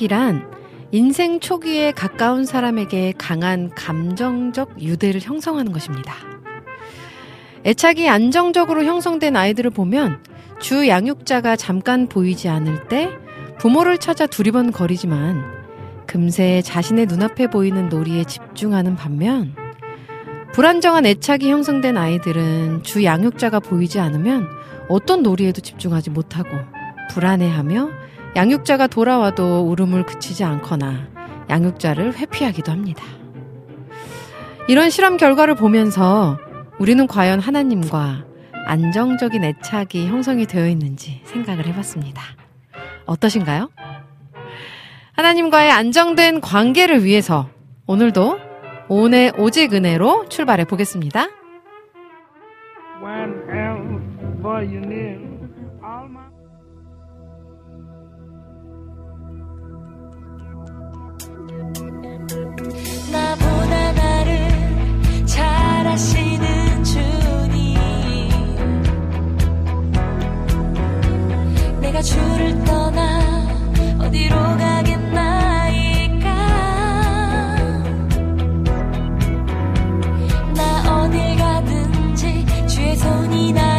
애착이란 인생 초기에 가까운 사람에게 강한 감정적 유대를 형성하는 것입니다. 애착이 안정적으로 형성된 아이들을 보면 주 양육자가 잠깐 보이지 않을 때 부모를 찾아 두리번거리지만 금세 자신의 눈앞에 보이는 놀이에 집중하는 반면 불안정한 애착이 형성된 아이들은 주 양육자가 보이지 않으면 어떤 놀이에도 집중하지 못하고 불안해하며 양육자가 돌아와도 울음을 그치지 않거나 양육자를 회피하기도 합니다. 이런 실험 결과를 보면서 우리는 과연 하나님과 안정적인 애착이 형성이 되어 있는지 생각을 해봤습니다. 어떠신가요? 하나님과의 안정된 관계를 위해서 오늘도 오늘 오직 은혜로 출발해 보겠습니다. 주를 떠나 어디로 가겠나이까? 나 어딜 가든지 주의 손이 나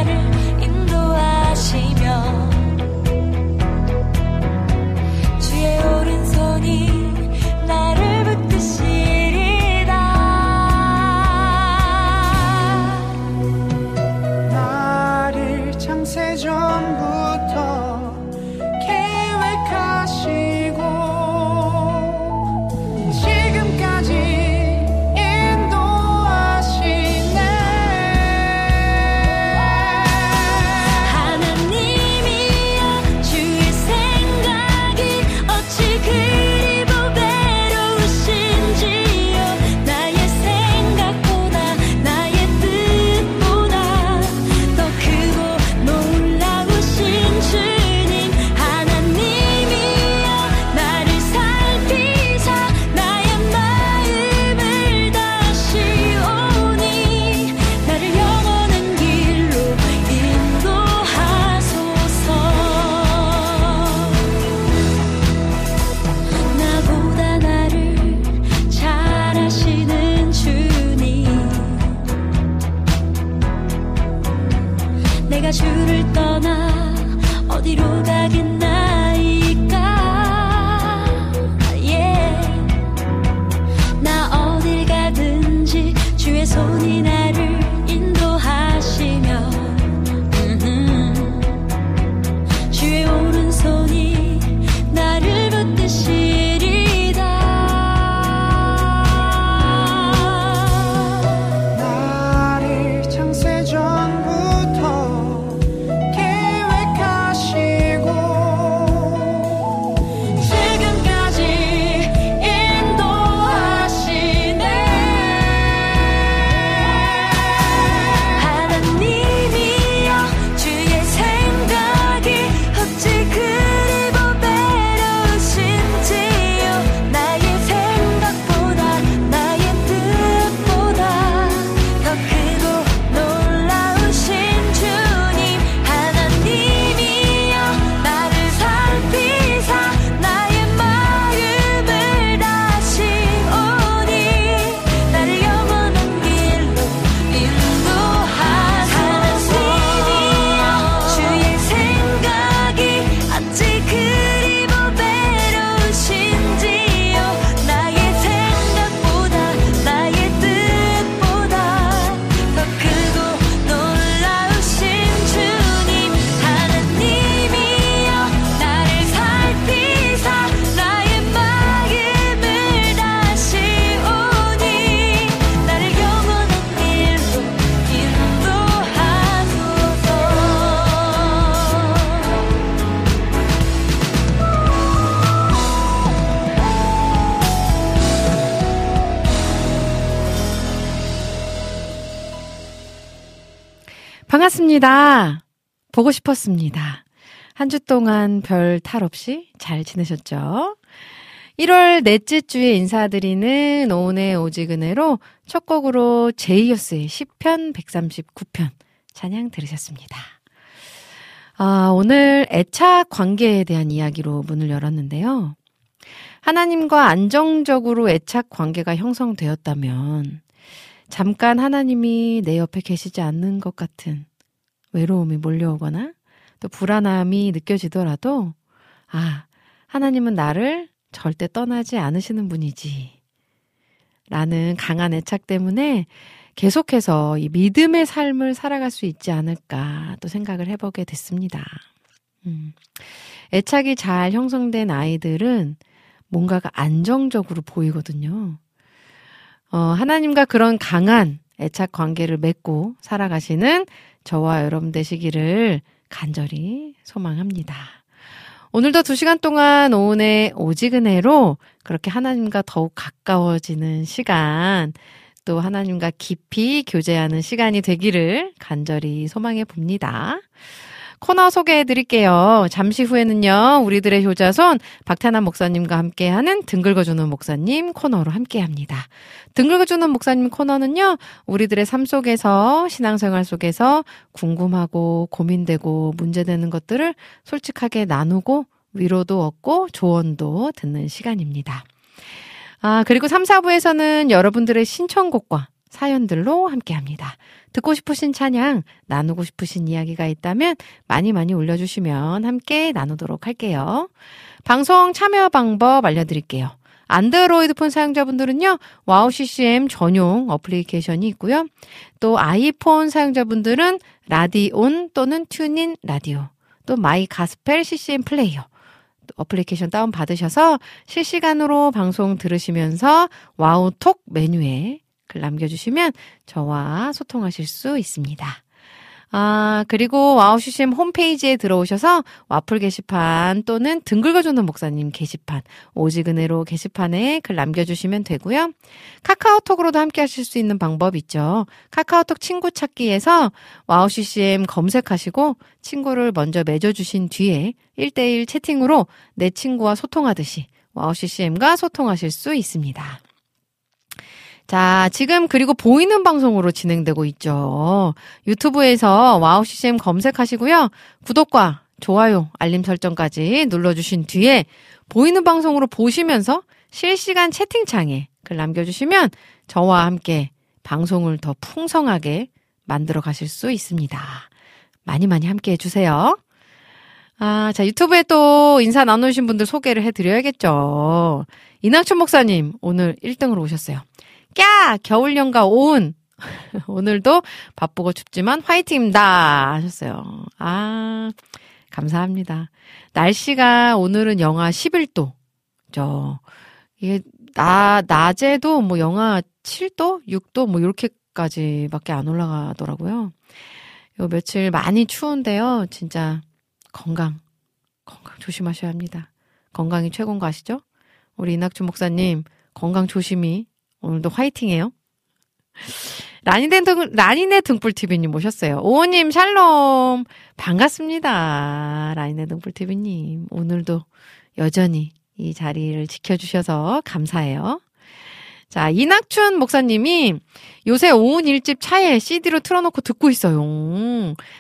보고 싶었습니다. 한 주 동안 별 탈 없이 잘 지내셨죠? 1월 넷째 주에 인사드리는 오은의 오지근해로 첫 곡으로 제이어스의 10편 139편 찬양 들으셨습니다. 아, 오늘 애착 관계에 대한 이야기로 문을 열었는데요. 하나님과 안정적으로 애착 관계가 형성되었다면 잠깐 하나님이 내 옆에 계시지 않는 것 같은 외로움이 몰려오거나 또 불안함이 느껴지더라도 아, 하나님은 나를 절대 떠나지 않으시는 분이지. 라는 강한 애착 때문에 계속해서 이 믿음의 삶을 살아갈 수 있지 않을까 또 생각을 해보게 됐습니다. 음. 애착이 잘 형성된 아이들은 뭔가가 안정적으로 보이거든요. 어, 하나님과 그런 강한 애착 관계를 맺고 살아가시는 저와 여러분 되시기를 간절히 소망합니다. 오늘도 두 시간 동안 오은의 오지근해로 그렇게 하나님과 더욱 가까워지는 시간, 또 하나님과 깊이 교제하는 시간이 되기를 간절히 소망해 봅니다. 코너 소개해 드릴게요. 잠시 후에는요, 우리들의 효자손 박태남 목사님과 함께하는 등글거주는 목사님 코너로 함께 합니다. 등글거주는 목사님 코너는요, 우리들의 삶 속에서, 신앙생활 속에서 궁금하고 고민되고 문제되는 것들을 솔직하게 나누고 위로도 얻고 조언도 듣는 시간입니다. 아, 그리고 3, 4부에서는 여러분들의 신청곡과 사연들로 함께 합니다. 듣고 싶으신 찬양, 나누고 싶으신 이야기가 있다면 많이 많이 올려주시면 함께 나누도록 할게요. 방송 참여 방법 알려드릴게요. 안드로이드 폰 사용자분들은요, 와우 CCM 전용 어플리케이션이 있고요. 또 아이폰 사용자분들은 라디온 또는 튠인 라디오, 또 마이 가스펠 CCM 플레이어, 어플리케이션 다운 받으셔서 실시간으로 방송 들으시면서 와우톡 메뉴에 글 남겨주시면 저와 소통하실 수 있습니다. 아, 그리고 와우 CCM 홈페이지에 들어오셔서 와플 게시판 또는 등 긁어주는 목사님 게시판, 오직은혜로 게시판에 글 남겨주시면 되고요. 카카오톡으로도 함께 하실 수 있는 방법 있죠. 카카오톡 친구 찾기에서 와우 CCM 검색하시고 친구를 먼저 맺어주신 뒤에 1대1 채팅으로 내 친구와 소통하듯이 와우 CCM과 소통하실 수 있습니다. 자, 지금 그리고 보이는 방송으로 진행되고 있죠. 유튜브에서 와우 CCM 검색하시고요. 구독과 좋아요, 알림 설정까지 눌러주신 뒤에 보이는 방송으로 보시면서 실시간 채팅창에 글 남겨주시면 저와 함께 방송을 더 풍성하게 만들어 가실 수 있습니다. 많이 많이 함께 해주세요. 아, 자, 유튜브에 또 인사 나누신 분들 소개를 해드려야겠죠. 이낙춘 목사님, 오늘 1등으로 오셨어요. 꺄! 겨울연가 온! 오늘도 바쁘고 춥지만 화이팅입니다! 하셨어요. 아, 감사합니다. 날씨가 오늘은 영하 11도. 저, 이게, 나, 낮에도 뭐 영하 7도? 6도? 뭐 이렇게까지 밖에 안 올라가더라고요. 요 며칠 많이 추운데요. 진짜 건강, 건강 조심하셔야 합니다. 건강이 최고인 거 아시죠? 우리 이낙준 목사님, 건강 조심히 오늘도 화이팅해요. 라니네 등, 라니네 등불TV님 모셨어요. 오호님, 샬롬. 반갑습니다. 라니네 등불TV님. 오늘도 여전히 이 자리를 지켜주셔서 감사해요. 자, 이낙춘 목사님이 요새 오은 일집 차에 CD로 틀어놓고 듣고 있어요.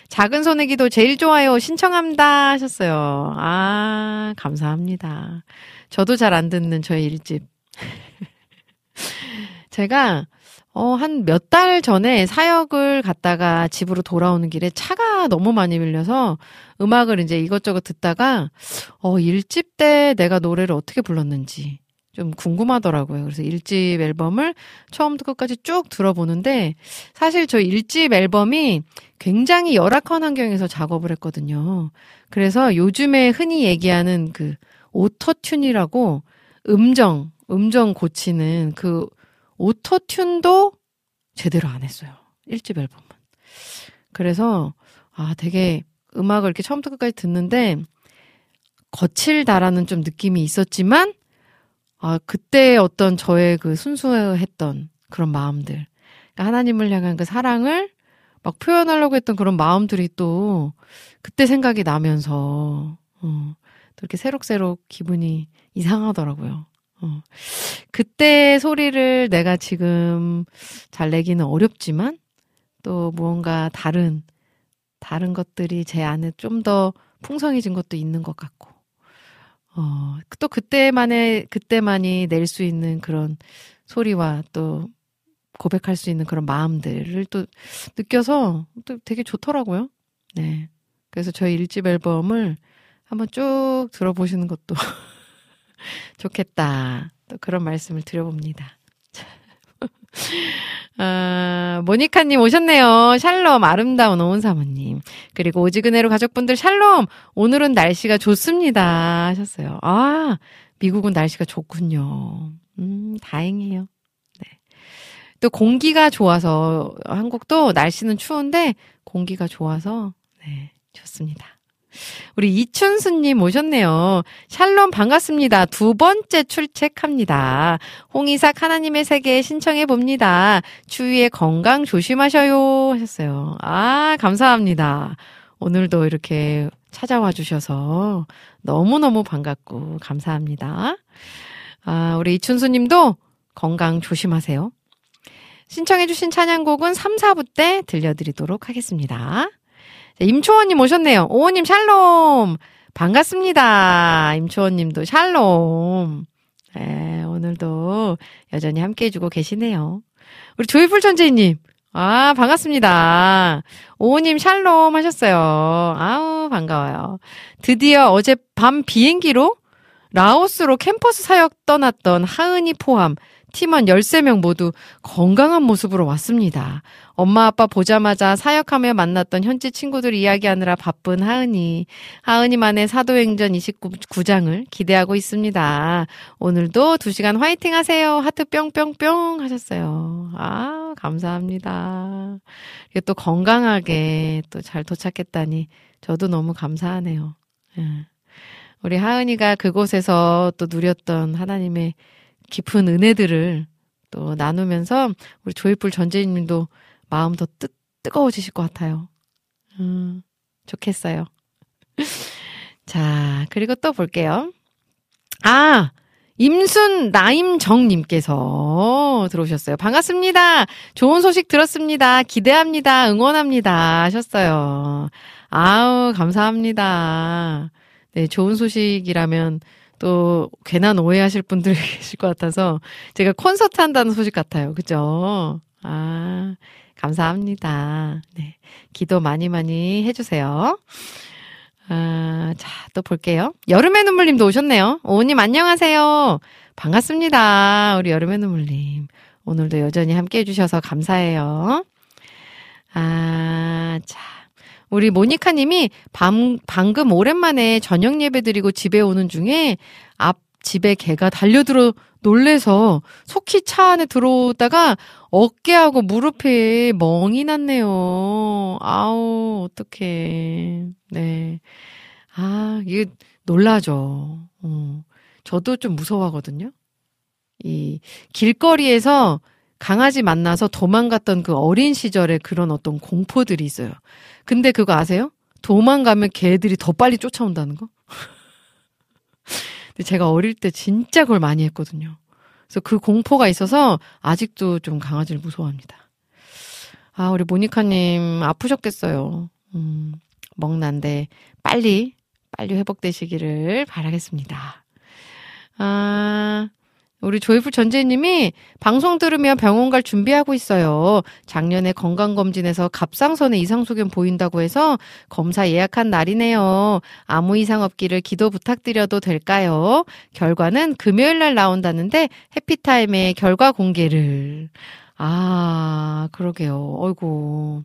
작은 손의 기도 제일 좋아요. 신청합니다. 하셨어요. 아, 감사합니다. 저도 잘 안 듣는 저의 일집. 제가 어, 한 몇 달 전에 사역을 갔다가 집으로 돌아오는 길에 차가 너무 많이 밀려서 음악을 이제 이것저것 듣다가, 어, 일집 때 내가 노래를 어떻게 불렀는지 좀 궁금하더라고요. 그래서 일집 앨범을 처음부터 끝까지 쭉 들어보는데, 사실 저 일집 앨범이 굉장히 열악한 환경에서 작업을 했거든요. 그래서 요즘에 흔히 얘기하는 그 오토튠이라고 음정, 음정 고치는 그 오토튠도 제대로 안 했어요. 1집 앨범은. 그래서, 아, 되게 음악을 이렇게 처음부터 끝까지 듣는데, 거칠다라는 좀 느낌이 있었지만, 아, 그때 어떤 저의 그 순수했던 그런 마음들. 그러니까 하나님을 향한 그 사랑을 막 표현하려고 했던 그런 마음들이 또 그때 생각이 나면서 어, 또 이렇게 새록새록 기분이 이상하더라고요. 어. 그때 소리를 내가 지금 잘 내기는 어렵지만 또 무언가 다른 다른 것들이 제 안에 좀 더 풍성해진 것도 있는 것 같고 어, 또 그때만의 그때만이 낼 수 있는 그런 소리와 또 고백할 수 있는 그런 마음들을 또 느껴서 또 되게 좋더라고요. 네. 그래서 저희 일집 앨범을 한번 쭉 들어보시는 것도 좋겠다. 또 그런 말씀을 드려봅니다. 아, 모니카님 오셨네요. 샬롬, 아름다운 오은 사모님. 그리고 오지근해로 가족분들 샬롬! 오늘은 날씨가 좋습니다. 하셨어요. 아, 미국은 날씨가 좋군요. 음, 다행이에요. 네. 또 공기가 좋아서, 한국도 날씨는 추운데 공기가 좋아서, 네, 좋습니다. 우리 이춘수님 오셨네요. 샬롬 반갑습니다. 두 번째 출첵합니다. 홍이삭 하나님의 세계 신청해 봅니다. 추위에 건강 조심하셔요. 하셨어요. 아, 감사합니다. 오늘도 이렇게 찾아와 주셔서 너무너무 반갑고 감사합니다. 아, 우리 이춘수 님도 건강 조심하세요. 신청해주신 찬양곡은 3, 4부 때 들려드리도록 하겠습니다. 임초원님 오셨네요. 오호님 샬롬. 반갑습니다. 임초원님도 샬롬. 네, 오늘도 여전히 함께 해주고 계시네요. 우리 조이풀 천재님. 아, 반갑습니다. 오호님 샬롬 하셨어요. 아우, 반가워요. 드디어 어제 밤 비행기로 라오스로 캠퍼스 사역 떠났던 하은이 포함 팀원 13명 모두 건강한 모습으로 왔습니다. 엄마 아빠 보자마자 사역하며 만났던 현지 친구들 이야기하느라 바쁜 하은이. 하은이만의 사도행전 29장을 기대하고 있습니다. 오늘도 2시간 화이팅 하세요. 하트 뿅뿅뿅 하셨어요. 아, 감사합니다. 이게 또 건강하게 또 잘 도착했다니 저도 너무 감사하네요. 예. 우리 하은이가 그곳에서 또 누렸던 하나님의 깊은 은혜들을 또 나누면서 우리 조이풀 전재님도 마음 더 뜨, 뜨거워지실 것 같아요. 음, 좋겠어요. 자, 그리고 또 볼게요. 아, 임순 나임정님께서 들어오셨어요. 반갑습니다. 좋은 소식 들었습니다. 기대합니다. 응원합니다. 하셨어요. 아우, 감사합니다. 네, 좋은 소식이라면 또 괜한 오해하실 분들이 계실 것 같아서 제가 콘서트 한다는 소식 같아요. 그죠? 아, 감사합니다. 네. 기도 많이 많이 해주세요. 아, 자, 또 볼게요. 여름의 눈물님도 오셨네요. 오님 안녕하세요. 반갑습니다. 우리 여름의 눈물님. 오늘도 여전히 함께 해주셔서 감사해요. 아, 자. 우리 모니카 님이 방, 방금 오랜만에 저녁 예배 드리고 집에 오는 중에 앞 집에 개가 달려들어 놀래서 속히 차 안에 들어오다가 어깨하고 무릎에 멍이 났네요. 아우, 어떡해. 네. 아, 이게 놀라죠. 어. 저도 좀 무서워하거든요. 이 길거리에서 강아지 만나서 도망갔던 그 어린 시절의 그런 어떤 공포들이 있어요. 근데 그거 아세요? 도망가면 개들이 더 빨리 쫓아온다는 거? 근데 제가 어릴 때 진짜 그걸 많이 했거든요. 그래서 그 공포가 있어서 아직도 좀 강아지를 무서워합니다. 아, 우리 모니카님 아프셨겠어요. 음, 먹난데 빨리, 빨리 회복되시기를 바라겠습니다. 아, 우리 조이풀 전재님이 방송 들으며 병원 갈 준비하고 있어요. 작년에 건강검진에서 갑상선에 이상 소견 보인다고 해서 검사 예약한 날이네요. 아무 이상 없기를 기도 부탁드려도 될까요? 결과는 금요일 날 나온다는데 해피타임에 결과 공개를. 아, 그러게요. 어이고.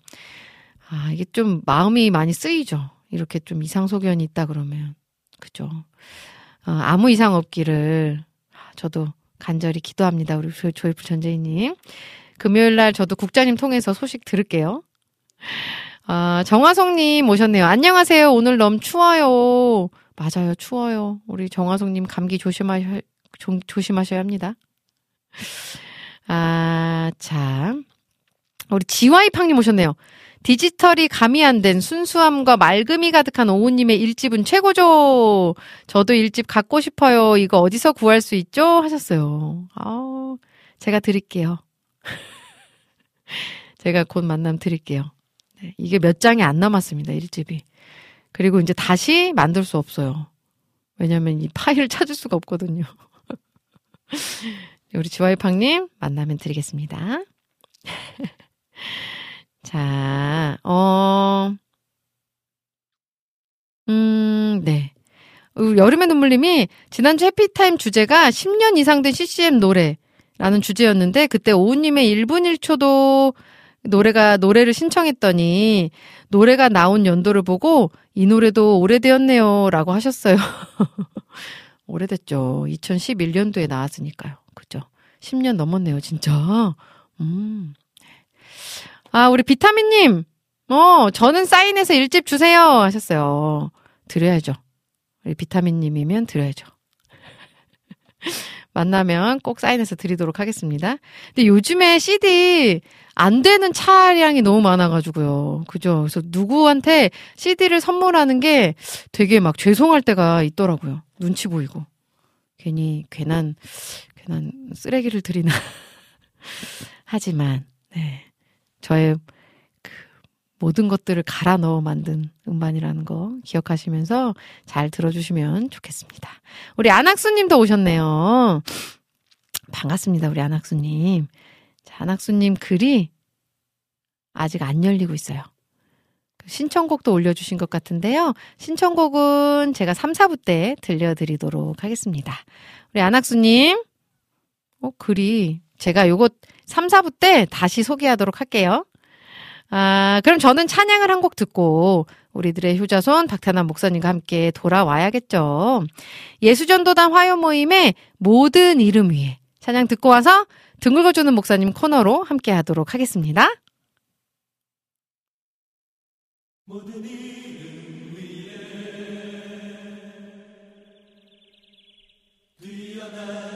아, 이게 좀 마음이 많이 쓰이죠. 이렇게 좀 이상 소견이 있다 그러면. 그죠. 어, 아무 이상 없기를 저도 간절히 기도합니다. 우리 조이프 전재희님. 금요일 날 저도 국장님 통해서 소식 들을게요. 아, 정화성님 오셨네요. 안녕하세요. 오늘 너무 추워요. 맞아요. 추워요. 우리 정화성님 감기 조심하셔, 조, 조심하셔야 합니다. 아, 참. 우리 지와이팡님 오셨네요. 디지털이 가미 안 된 순수함과 맑음이 가득한 오우님의 일집은 최고죠. 저도 일집 갖고 싶어요. 이거 어디서 구할 수 있죠? 하셨어요. 아, 제가 드릴게요. 제가 곧 만남 드릴게요. 네, 이게 몇 장이 안 남았습니다. 일집이. 그리고 이제 다시 만들 수 없어요. 왜냐면 이 파일을 찾을 수가 없거든요. 우리 지와이팡님 만나면 드리겠습니다. 자, 어, 음, 네. 여름의 눈물님이 지난주 해피타임 주제가 10년 이상 된 CCM 노래라는 주제였는데 그때 오우님의 1분 1초도 노래가 노래를 신청했더니 노래가 나온 연도를 보고 이 노래도 오래되었네요라고 하셨어요. 오래됐죠. 2011년도에 나왔으니까요. 그죠? 10년 넘었네요, 진짜. 음. 아, 우리 비타민님. 어, 저는 사인해서 일집 주세요. 하셨어요. 드려야죠. 우리 비타민님이면 드려야죠. 만나면 꼭 사인해서 드리도록 하겠습니다. 근데 요즘에 CD 안 되는 차량이 너무 많아가지고요. 그죠? 그래서 누구한테 CD를 선물하는 게 되게 막 죄송할 때가 있더라고요. 눈치 보이고. 괜히 괜한, 괜한 쓰레기를 드리나. 하지만, 네. 저의 그 모든 것들을 갈아 넣어 만든 음반이라는 거 기억하시면서 잘 들어주시면 좋겠습니다. 우리 안학수님도 오셨네요. 반갑습니다, 우리 안학수님. 자, 안학수님 글이 아직 안 열리고 있어요. 그 신청곡도 올려주신 것 같은데요. 신청곡은 제가 3, 4부 때 들려드리도록 하겠습니다. 우리 안학수님, 어, 글이 제가 요거 3, 4부 때 다시 소개하도록 할게요. 아, 그럼 저는 찬양을 한 곡 듣고 우리들의 효자손 박태남 목사님과 함께 돌아와야겠죠. 예수전도단 화요 모임의 모든 이름 위에 찬양 듣고 와서 등 긁어주는 목사님 코너로 함께 하도록 하겠습니다. 뛰어난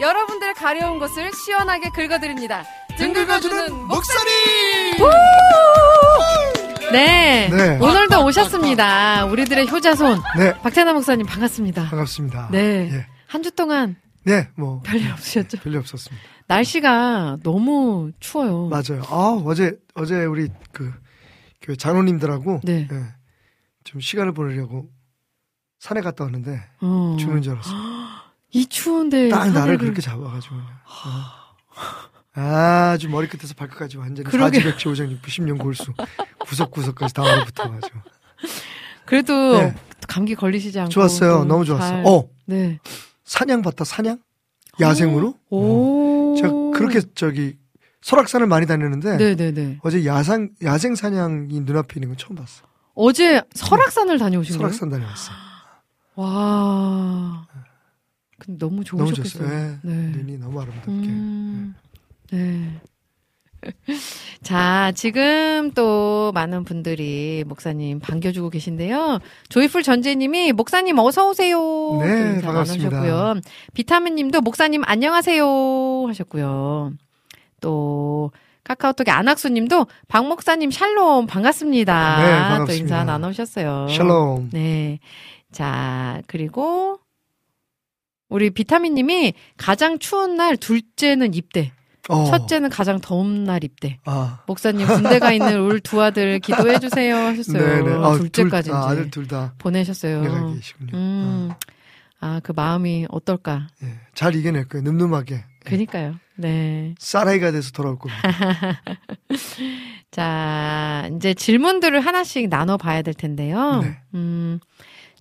여러분들 가려운 곳을 시원하게 긁어드립니다. 등 긁어주는 목사님! 네. 네. 오늘도 오셨습니다. 우리들의 효자손. 네, 박태나 목사님 반갑습니다. 반갑습니다. 네. 예. 한주 동안 네, 뭐 별일 없으셨죠? 별일 없었습니다. 날씨가 너무 추워요. 맞아요. 아, 어제 어제 우리 그 교회 장로님들하고 네. 예, 좀 시간을 보내려고 산에 갔다 왔는데 어. 죽는 줄 알았어요. 이 추운데 딱 나를 그- 그렇게 잡아가지고 그냥. 어. 아주 머리끝에서 발끝까지 완전히 그러게. 사지백지 오장육부 십년 골수 구석구석까지 다 얼어붙어가지고 그래도 네. 감기 걸리시지 않고 좋았어요. 또 너무 좋았어요. 잘- 어 네. 사냥 봤다 사냥 야생으로 어. 오. 제가 그렇게 저기 설악산을 많이 다녔는데 네, 네, 네. 어제 야상 야생 사냥이 눈앞에 있는 건 처음 봤어. 어제 설악산을 다녀오신 거예요? 설악산 다녀왔어. 와. 근데 너무 너무 좋으셨겠어요. 좋았어요. 예. 네. 눈이 너무 아름답게. 음, 네. 자, 지금 또 많은 분들이 목사님 반겨주고 계신데요. 조이풀 전재님이 목사님 어서 오세요. 네, 또 인사 반갑습니다. 나누셨고요. 비타민님도 목사님 안녕하세요 하셨고요. 또 카카오톡에 안학수님도 박 목사님 샬롬 반갑습니다. 네, 또 반갑습니다. 인사 나누셨어요. 샬롬. 네. 자, 그리고 우리 비타민님이 가장 추운 날 둘째는 입대. 어. 첫째는 가장 더운 날 입대. 아. 목사님 군대 가 있는 울두 아들 기도해 주세요 하셨어요. 네네. 아, 둘째까지 둘, 아, 아들 둘 다 보내셨어요. 음. 아, 그 마음이 어떨까? 예. 잘 이겨낼 거예요. 늠름하게. 그니까요. 네. 사라이가 돼서 돌아올 겁니다. 자, 이제 질문들을 하나씩 나눠 봐야 될 텐데요. 네. 음.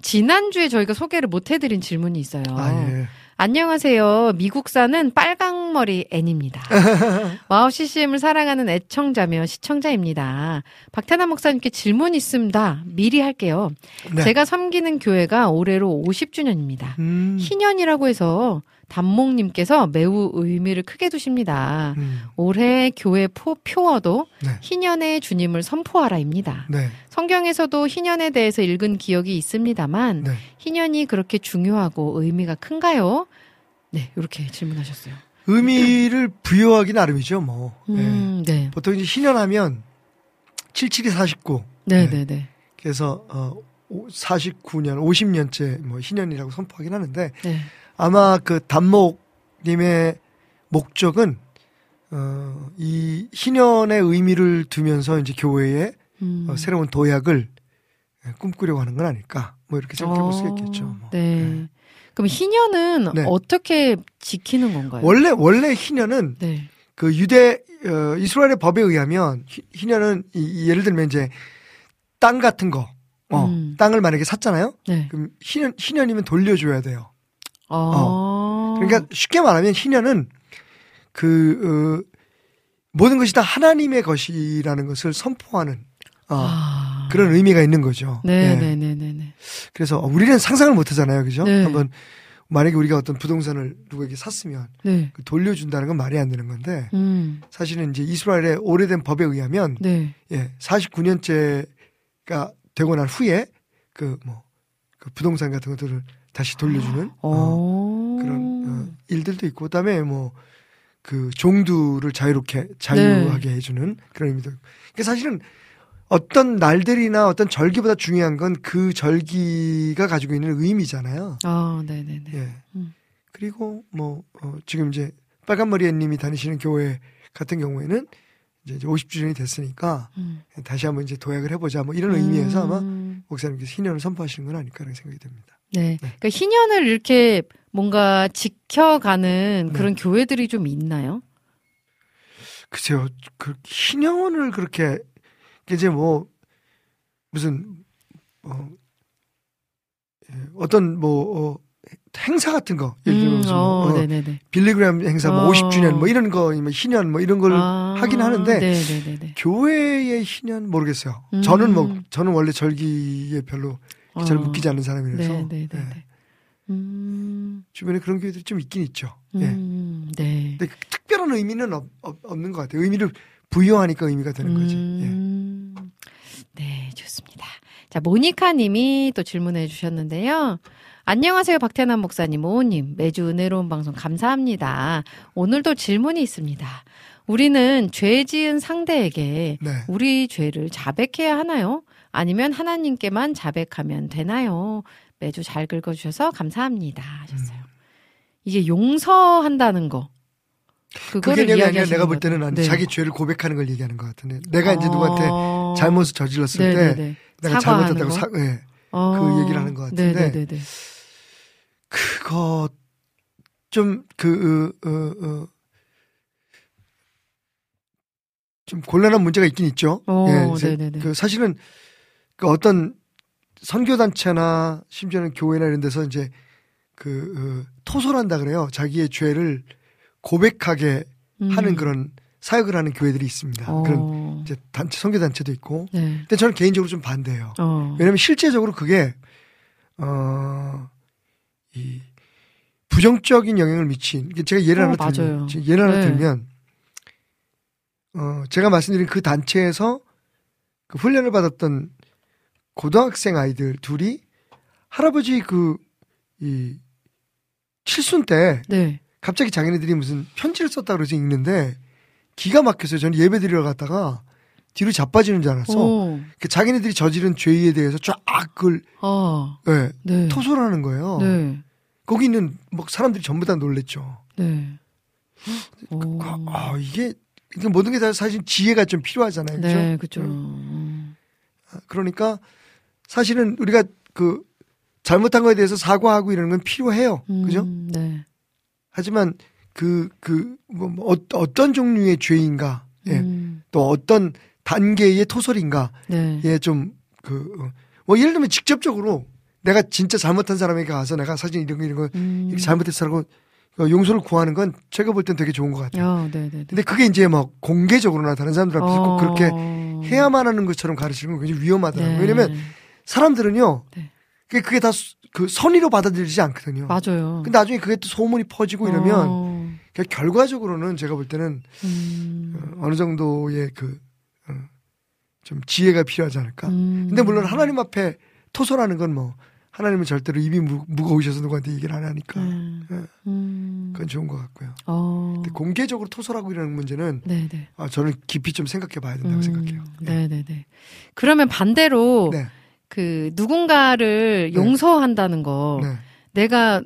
지난주에 저희가 소개를 못 해드린 질문이 있어요. 아, 예. 안녕하세요. 미국사는 빨강머리 앤입니다. 와우 CCM을 사랑하는 애청자며 시청자입니다. 박태남 목사님께 질문 있습니다. 미리 할게요. 네. 제가 섬기는 교회가 올해로 50주년입니다. 음. 희년이라고 해서 담목님께서 매우 의미를 크게 두십니다. 음. 올해 교회 포, 표어도 네. 희년의 주님을 선포하라입니다. 네. 성경에서도 희년에 대해서 읽은 기억이 있습니다만 네. 희년이 그렇게 중요하고 의미가 큰가요? 네, 이렇게 질문하셨어요. 의미를 부여하기 나름이죠, 뭐. 예. 음, 네. 보통 이제 희년하면 77이 49. 네, 네. 네, 네. 그래서 어 49년, 50년째 뭐 희년이라고 선포하긴 하는데 네. 아마 그 단목님의 목적은 어, 이 희년의 의미를 두면서 이제 교회에 음. 어, 새로운 도약을 예, 꿈꾸려고 하는 건 아닐까. 뭐 이렇게 생각해 볼 수가 어, 있겠죠. 뭐. 네. 네. 그럼 희년은 네. 어떻게 지키는 건가요? 원래 원래 희년은 네. 그 유대 어, 이스라엘의 법에 의하면 희- 희년은 이, 이 예를 들면 이제 땅 같은 거, 어, 음. 땅을 만약에 샀잖아요. 네. 그럼 희년 희년이면 돌려줘야 돼요. 어. 그러니까 쉽게 말하면 희년은 그 어, 모든 것이 다 하나님의 것이라는 것을 선포하는 어, 아. 그런 의미가 있는 거죠. 네, 예. 네, 네, 네, 네. 그래서 우리는 상상을 못 하잖아요. 그죠? 네. 한번 만약에 우리가 어떤 부동산을 누구에게 샀으면 네. 그 돌려준다는 건 말이 안 되는 건데 음. 사실은 이제 이스라엘의 오래된 법에 의하면 네. 예, 49년째가 되고 난 후에 그뭐 그 부동산 같은 것들을 다시 돌려주는 어, 어. 그런 어, 일들도 있고 그다음에 뭐 그 종두를 자유롭게 자유하게 해주는 그런 의미도. 그러니까 사실은 어떤 날들이나 어떤 절기보다 중요한 건 그 절기가 가지고 있는 의미잖아요. 아, 네네 네. 예. 음. 그리고 뭐 어, 지금 이제 빨간머리애님이 다니시는 교회 같은 경우에는 이제 50주년이 됐으니까 음. 다시 한번 이제 도약을 해보자 뭐 이런 의미에서 아마 음. 목사님께서 희년을 선포하시는 건 아닐까라는 생각이 듭니다. 네. 그러니까 희년을 이렇게 뭔가 지켜가는 네. 그런 교회들이 좀 있나요? 글쎄요, 그 희년을 그렇게 이제 뭐 무슨 어, 예, 어떤 뭐 어, 행사 같은 거 예를 들면 무슨 어, 뭐, 어, 네네네. 빌리그램 행사 뭐 어. 50주년 뭐 이런 거뭐 희년 뭐 이런 걸 아, 하긴 하는데 네네네네. 교회의 희년 모르겠어요. 음. 저는 뭐 저는 원래 절기에 별로 잘 어. 묶이지 않는 사람이라서 네네네. 예, 음, 주변에 그런 교회들이 좀 있긴 있죠. 예. 음, 네. 근데 그 특별한 의미는 없, 는 것 같아요. 의미를 부여하니까 의미가 되는 거지. 예. 음, 네, 좋습니다. 자, 모니카 님이 또 질문해 주셨는데요. 안녕하세요, 박태남 목사님, 오님. 매주 은혜로운 방송 감사합니다. 오늘도 질문이 있습니다. 우리는 죄 지은 상대에게 네. 우리 죄를 자백해야 하나요? 아니면 하나님께만 자백하면 되나요? 매주 잘 긁어주셔서 감사합니다. 하셨어요. 음. 이게 용서한다는 거. 그 그거를 아니라 이야기하시는 내가 볼. 때는 네. 자기 죄를 고백하는 걸 얘기하는 것 같은데 내가 이제 누구한테 어. 잘못을 저질렀을 때 네네네. 내가 사과하는 잘못했다고 거? 사, 예. 어. 얘기를 하는 것 같은데. 네네네네. 그거 좀그 어, 어, 어, 좀 곤란한 문제가 있긴 있죠. 어, 예, 세- 네네네. 그 사실은 그 어떤 선교 단체나 심지어는 교회나 이런 데서 이제 그 어, 토설한다 그래요. 자기의 죄를 고백하게 하는 음. 그런 사역을 하는 교회들이 있습니다. 어. 그런 이제 단체 선교 단체도 있고. 네. 근데 저는 개인적으로 좀 반대예요. 어. 왜냐하면 실제적으로 그게 어 이 부정적인 영향을 미친. 제가 예를 어, 하나 맞아요. 들면, 예를 하나 네. 들면 어 제가 말씀드린 그 단체에서 그 훈련을 받았던 고등학생 아이들 둘이 할아버지 그이 칠순 때 네. 갑자기 자기네들이 무슨 편지를 썼다 그러서 읽는데 기가 막혔어요. 저는 예배 드리러 갔다가 뒤로 자빠지는 줄 알았어. 어. 그 자기네들이 저지른 죄에 대해서 쫙 그걸 아. 예, 네. 토설하는 거예요. 네. 거기 있는 뭐 사람들이 전부 다 놀랬죠. 네. 오. 아, 아, 이게 모든 게 다 사실 지혜가 좀 필요하잖아요. 그죠? 네, 그죠. 음. 그러니까 사실은 우리가 그 잘못한 거에 대해서 사과하고 이러는 건 필요해요. 그죠? 음, 네. 하지만 그, 그, 뭐, 뭐 어, 어떤 종류의 죄인가, 예, 음, 또 어떤 단계의 토설인가, 네. 예, 좀, 그, 어, 뭐, 예를 들면 직접적으로 내가 진짜 잘못한 사람에게 가서 내가 사진 이런 거, 이런 거, 음. 이렇게 잘못했어라고 어, 용서를 구하는 건 제가 볼 땐 되게 좋은 것 같아요. 아, 네, 네, 네. 근데 그게 이제 뭐 공개적으로나 다른 사람들 앞에서 꼭 그렇게 어. 해야만 하는 것처럼 가르치는 건 굉장히 위험하더라고요. 네. 왜냐면 사람들은요, 네. 그게, 그게 다 그 선의로 받아들이지 않거든요. 맞아요. 근데 나중에 그게 또 소문이 퍼지고 이러면 어. 그러니까 결과적으로는 제가 볼 때는 음. 어, 어느 정도의 그, 어, 좀 지혜가 필요하지 않을까. 음. 근데 물론 하나님 앞에 토설하는 건 뭐, 하나님은 절대로 입이 무, 무거우셔서 누구한테 얘기를 안 하니까. 음. 예. 음. 그건 좋은 것 같고요. 어. 근데 공개적으로 토설하고 이러는 문제는 네, 네. 아, 저는 깊이 좀 생각해 봐야 된다고 생각해요. 예. 네, 네, 네. 그러면 반대로 네. 그 누군가를 네. 용서한다는 거 네. 내가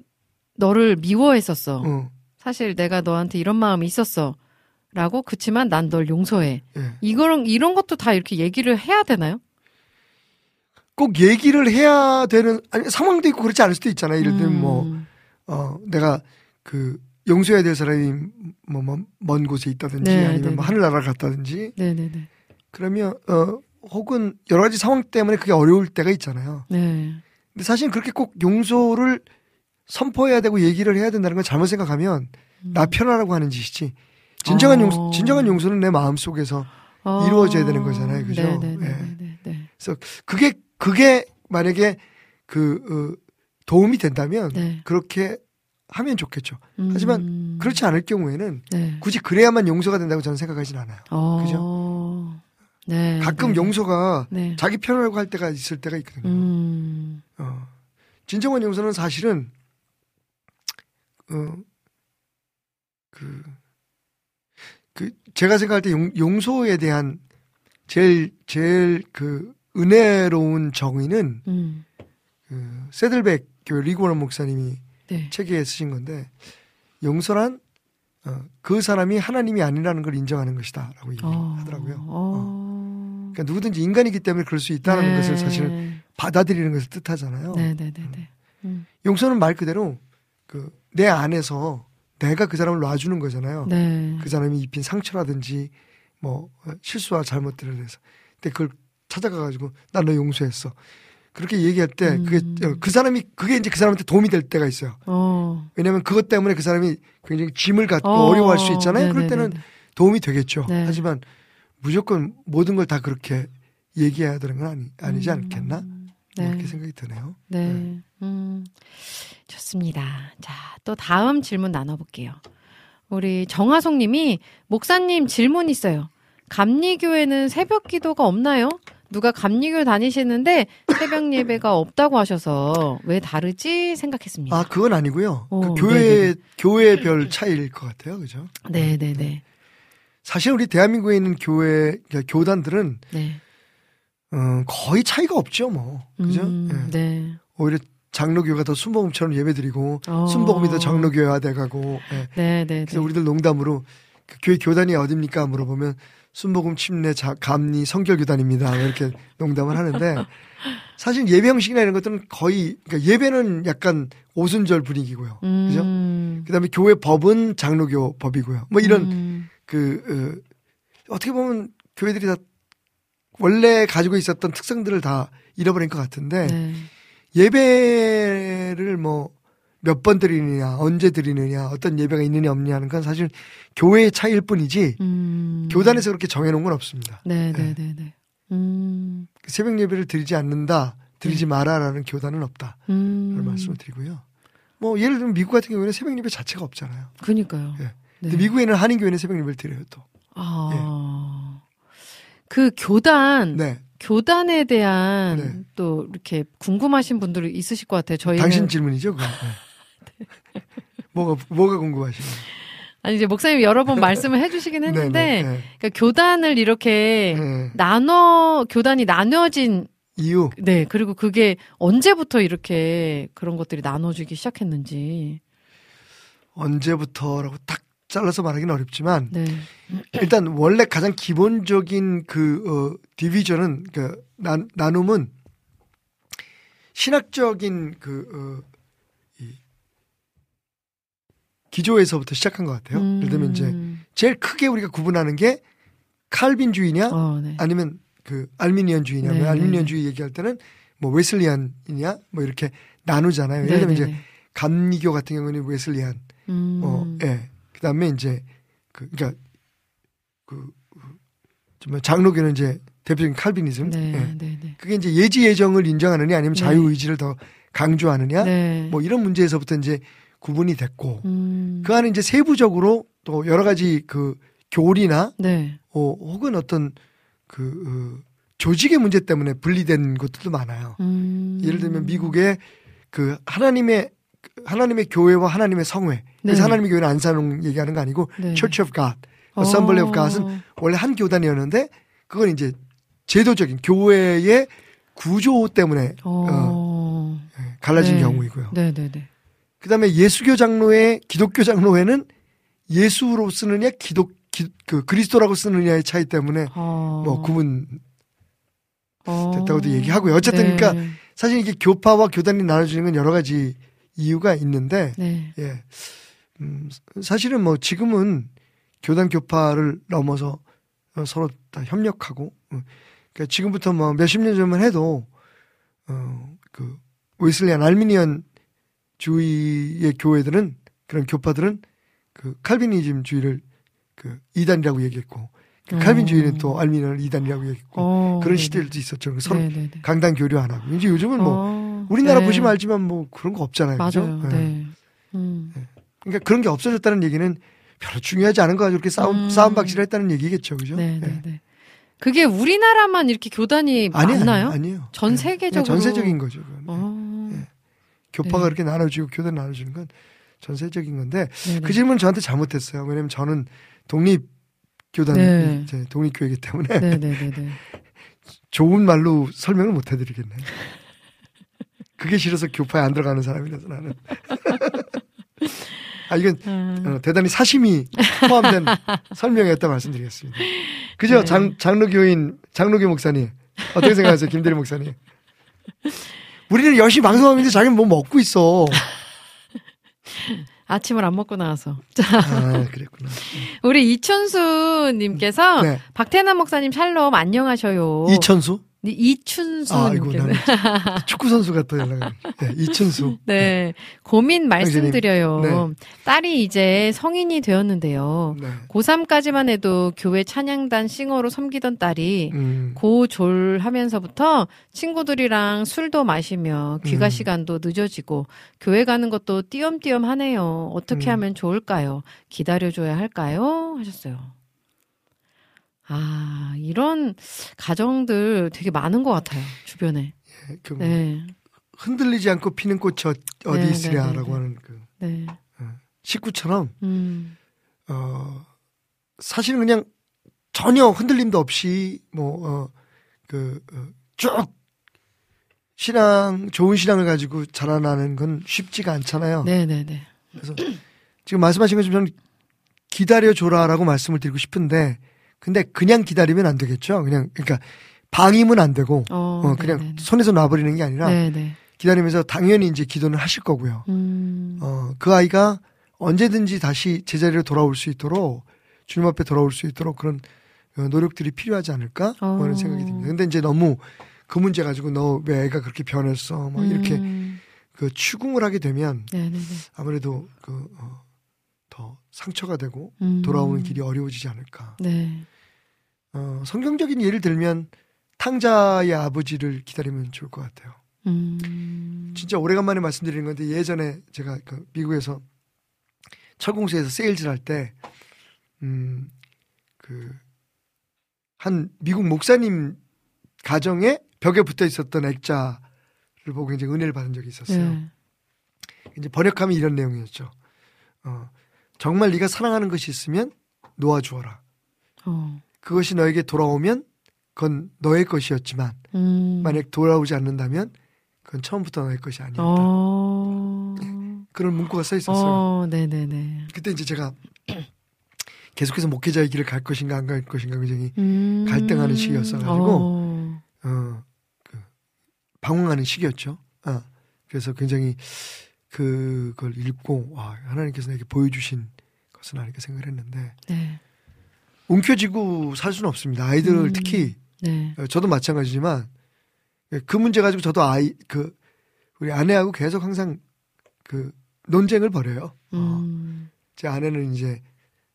너를 미워했었어. 어, 사실 내가 너한테 이런 마음이 있었어. 라고 그치만 난 널 용서해. 예. 이거는 이런 것도 다 이렇게 얘기를 해야 되나요? 꼭 얘기를 해야 되는 아니 상황도 있고 그렇지 않을 수도 있잖아요. 예를 들면 뭐 음. 어, 내가 그 용서해야 될 사람이 뭐먼 곳에 있다든지 네, 아니면 네, 뭐 네. 하늘나라 갔다든지 네, 네, 네. 그러면 어 혹은 여러 가지 상황 때문에 그게 어려울 때가 있잖아요. 네. 근데 사실 그렇게 꼭 용서를 선포해야 되고 얘기를 해야 된다는 건 잘못 생각하면 나 편하라고 하는 짓이지. 진정한 음. 어. 용서, 진정한 용서는 내 마음 속에서 어. 이루어져야 되는 거잖아요. 그죠? 네, 네, 네, 예. 네, 네, 네. 그래서 그게 그게 만약에 그 어, 도움이 된다면 네. 그렇게 하면 좋겠죠. 음. 하지만 그렇지 않을 경우에는 네. 굳이 그래야만 용서가 된다고 저는 생각하진 않아요. 어. 그죠? 네. 가끔 네. 용서가 네. 자기 편하라고 할 때가 있을 때가 있거든요. 음. 어. 진정한 용서는 사실은 어, 그 그 제가 생각할 때 용, 용서에 대한 제일 제일 그 은혜로운 정의는 음. 그 세들백 교회 리고원 목사님이 네. 책에 쓰신 건데 용서란 어, 그 사람이 하나님이 아니라는 걸 인정하는 것이다라고 어. 얘기하더라고요. 어. 그러니까 누구든지 인간이기 때문에 그럴 수 있다는 네. 것을 사실은 받아들이는 것을 뜻하잖아요. 네, 네, 네, 네. 음. 용서는 말 그대로 그 내 안에서 내가 그 사람을 놔주는 거잖아요. 네. 그 사람이 입힌 상처라든지 뭐 어, 실수와 잘못들에 대해서. 근데 그걸 찾아가가지고 난너 용서했어. 그렇게 얘기할 때 음. 그게 어, 그 사람이 그게 이제 그 사람한테 도움이 될 때가 있어요. 어. 왜냐하면 그것 때문에 그 사람이 굉장히 짐을 갖고 어. 어, 려워할 수 있잖아요. 네, 그럴 네, 때는 네, 네. 도움이 되겠죠. 네. 하지만 무조건 모든 걸 다 그렇게 얘기해야 되는 건 아니, 아니지 않겠나? 네. 이렇게 생각이 드네요. 네. 음, 좋습니다. 자, 또 다음 질문 나눠볼게요. 우리 정하송 님이, 목사님 질문 있어요. 감리교회는 새벽 기도가 없나요? 누가 감리교회 다니시는데 새벽 예배가 없다고 하셔서 왜 다르지 생각했습니다. 아, 그건 아니고요. 어, 그 교회, 네네네. 교회별 차이일 것 같아요. 그죠? 네 네 네. 사실 우리 대한민국에 있는 교회, 그러니까 교단들은, 네. 어, 거의 차이가 없죠, 뭐. 그죠? 음, 예. 네. 오히려 장로교가 더 순복음처럼 예배드리고, 어. 순복음이 더 장로교회화 돼가고, 예. 네네 네. 그래서 우리들 농담으로 그 교회 교단이 어딥니까 물어보면 순복음 침례 자, 감리 성결교단입니다. 뭐 이렇게 농담을 하는데 사실 예배 형식이나 이런 것들은 거의 그러니까 예배는 약간 오순절 분위기고요. 그죠? 음. 그다음에 교회 법은 장로교 법이고요. 뭐 이런 음. 그 어, 어떻게 보면 교회들이 다 원래 가지고 있었던 특성들을 다 잃어버린 것 같은데 네. 예배를 뭐 몇 번 드리느냐, 언제 드리느냐, 어떤 예배가 있느냐 없느냐 하는 건 사실 교회의 차이일 뿐이지 음. 교단에서 그렇게 정해놓은 건 없습니다. 네 네 네 네. 음. 새벽 예배를 드리지 않는다, 드리지 마라라는 교단은 없다. 음. 그런 말씀을 드리고요. 뭐 예를 들면 미국 같은 경우에는 새벽 예배 자체가 없잖아요. 그니까요. 예. 네. 근데 미국에는 한인 교회는 새벽 예배를 드려요 또. 아. 그 교단, 네. 교단에 대한 네. 또 이렇게 궁금하신 분들이 있으실 것 같아요. 저희는 당신 질문이죠. 네. 뭐가 뭐가 궁금하시나요? 아니 이제 목사님 여러 번 말씀을 해주시긴 했는데 네, 네, 그러니까 교단을 이렇게 네. 네. 나눠 교단이 나눠진 이유 네 그리고 그게 언제부터 이렇게 그런 것들이 나눠지기 시작했는지 언제부터라고 딱 잘라서 말하기는 어렵지만 네 일단 원래 가장 기본적인 그 어, 디비전은 그 나, 나눔은 신학적인 그 어, 이 기조에서부터 시작한 것 같아요. 예를 들면 이제 음. 제일 크게 우리가 구분하는 게 칼빈주의냐 어, 네. 아니면 그 알미니언주의냐. 네, 뭐 네, 알미니언주의 얘기할 때는 뭐 웨슬리안이냐 뭐 이렇게 나누잖아요. 예를 들면 네, 이제 네, 감리교 같은 경우는 웨슬리안, 음. 어, 예. 그다음에 이제 그 그러니까 그 정말 장로교는 이제 대표적인 칼비니즘. 네, 예. 네, 네. 그게 이제 예지 예정을 인정하느냐 아니면 네. 자유 의지를 더 강조하느냐 네. 뭐 이런 문제에서부터 이제 구분이 됐고 음. 그 안에 이제 세부적으로 또 여러 가지 그 교리나 네. 어, 혹은 어떤 그 어, 조직의 문제 때문에 분리된 것들도 많아요. 음. 예를 들면 미국의 그 하나님의 하나님의 교회와 하나님의 성회. 그래서 네. 하나님의 교회는 안사농 얘기하는 거 아니고 네. Church of God, Assembly of God은 원래 한 교단이었는데 그건 이제 제도적인 교회의 구조 때문에 어. 예, 갈라진 네. 경우이고요. 네, 네, 네. 그 다음에 예수교 장로회, 기독교 장로회는 예수로 쓰느냐 기독 기, 그 그리스도라고 쓰느냐의 차이 때문에 어. 뭐 구분 어. 됐다고도 얘기하고요. 어쨌든 네. 그러니까 사실 이게 교파와 교단이 나눠지는 건 여러 가지 이유가 있는데 네. 예. 음, 사실은 뭐 지금은 교단 교파를 넘어서 어, 서로 다 협력하고 어, 그러니까 지금부터 뭐 몇십 년 전만 해도 어, 그 웨슬리안 알미니언 주의의 교회들은 그런 교파들은 그 칼비니즘 주의를 그 이단이라고 얘기했고 그 어. 칼빈주의는 또 알미니언을 이단이라고 얘기했고 어. 그런. 시대들도 있었죠. 그래서 서로 네, 네, 네. 강단 교류 안 하고 이제 요즘은 뭐 어. 우리나라 네. 보시면 알지만 뭐 그런 거 없잖아요. 그죠? 맞아요. 예. 네. 음. 그러니까 그런 게 없어졌다는 얘기는 별로 중요하지 않은 거 가지고 이렇게 싸움 음. 싸움 박질을 했다는 얘기겠죠. 그죠? 네, 예. 네, 네. 그게 우리나라만 이렇게 교단이 아니에요, 많나요? 아니에요. 전 예. 세계적으로 그냥 전세적인 거죠. 어. 예. 교파가 네. 그렇게 나눠지고 교단 나눠지는 건 전세적인 건데. 그 질문 은 저한테 잘못했어요. 왜냐면 저는 독립 교단 네. 이제 독립교회이기 때문에 네네네네. 좋은 말로 설명을 못 해드리겠네. 그게 싫어서 교파에 안 들어가는 사람이라서 나는. 아 이건 음. 어, 대단히 사심이 포함된 설명이었다 말씀드리겠습니다. 그죠? 네. 장 장로교인 장로교 목사님 어떻게 생각하세요, 김대리 목사님? 우리는 열심히 방송하는데 자기는 뭐 먹고 있어. 아침을 안 먹고 나와서. 자, 아 그랬구나. 우리 이춘수님께서 네. 박태남 목사님 샬롬 안녕하셔요. 이천수? 네, 이춘수 아, 축구 선수가 또 연락을. 네, 이천수. 네 고민 말씀드려요. 네. 딸이 이제 성인이 되었는데요. 네. 고3까지만 해도 교회 찬양단 싱어로 섬기던 딸이 음. 고졸 하면서부터 친구들이랑 술도 마시며 귀가 음. 시간도 늦어지고 교회 가는 것도 띄엄띄엄 하네요. 어떻게 음. 하면 좋을까요? 기다려줘야 할까요? 하셨어요. 아, 이런 가정들 되게 많은 것 같아요. 주변에. 그 뭐, 네. 흔들리지 않고 피는 꽃이 어- 어디 네, 네, 있으랴라고 네, 네. 하는 그 네. 식구처럼 음. 어 사실은 그냥 전혀 흔들림도 없이 뭐, 뭐어그쭉 신앙 좋은 신앙을 가지고 자라나는 건 쉽지가 않잖아요. 네네네. 그래서 지금 말씀하신 것처럼 저는 기다려 줘라라고 말씀을 드리고 싶은데 근데 그냥 기다리면 안 되겠죠. 그냥 그러니까 방임은 안 되고 어, 어, 그냥 네네네. 손에서 놔버리는 게 아니라 네네. 기다리면서 당연히 이제 기도는 하실 거고요. 음. 어, 그 아이가 언제든지 다시 제자리로 돌아올 수 있도록 주님 앞에 돌아올 수 있도록 그런 어, 노력들이 필요하지 않을까 뭐 어. 하는 생각이 듭니다. 근데 이제 너무 그 문제 가지고 너 왜 애가 그렇게 변했어 뭐 이렇게 음. 그 추궁을 하게 되면 네네네. 아무래도 그 어, 더 상처가 되고 음. 돌아오는 길이 어려워지지 않을까. 네. 어, 성경적인 예를 들면 탕자의 아버지를 기다리면 좋을 것 같아요. 음. 진짜 오래간만에 말씀드리는 건데 예전에 제가 그 미국에서 철공소에서 세일즈를 할 때, 음, 그, 한 미국 목사님 가정에 벽에 붙어 있었던 액자를 보고 이제 은혜를 받은 적이 있었어요. 네. 이제 번역하면 이런 내용이었죠. 어, 정말 네가 사랑하는 것이 있으면 놓아주어라. 어. 그것이 너에게 돌아오면 그건 너의 것이었지만 음. 만약 돌아오지 않는다면 그건 처음부터 너의 것이 아니었다. 어. 그런 문구가 써 있었어요. 어, 네네네. 그때 이제 제가 계속해서 목회자의 길을 갈 것인가 안 갈 것인가 굉장히 음. 갈등하는 시기였어가지고. 어. 어, 그 방황하는 시기였죠. 어, 그래서 굉장히 그걸 읽고 와 하나님께서 내게 보여주신 것은 아닐까 생각을 했는데 네. 움켜쥐고 살 수는 없습니다. 아이들을 음. 특히 네. 어, 저도 마찬가지지만 그 문제 가지고 저도 아이 그 우리 아내하고 계속 항상 그 논쟁을 벌여요. 어, 음. 제 아내는 이제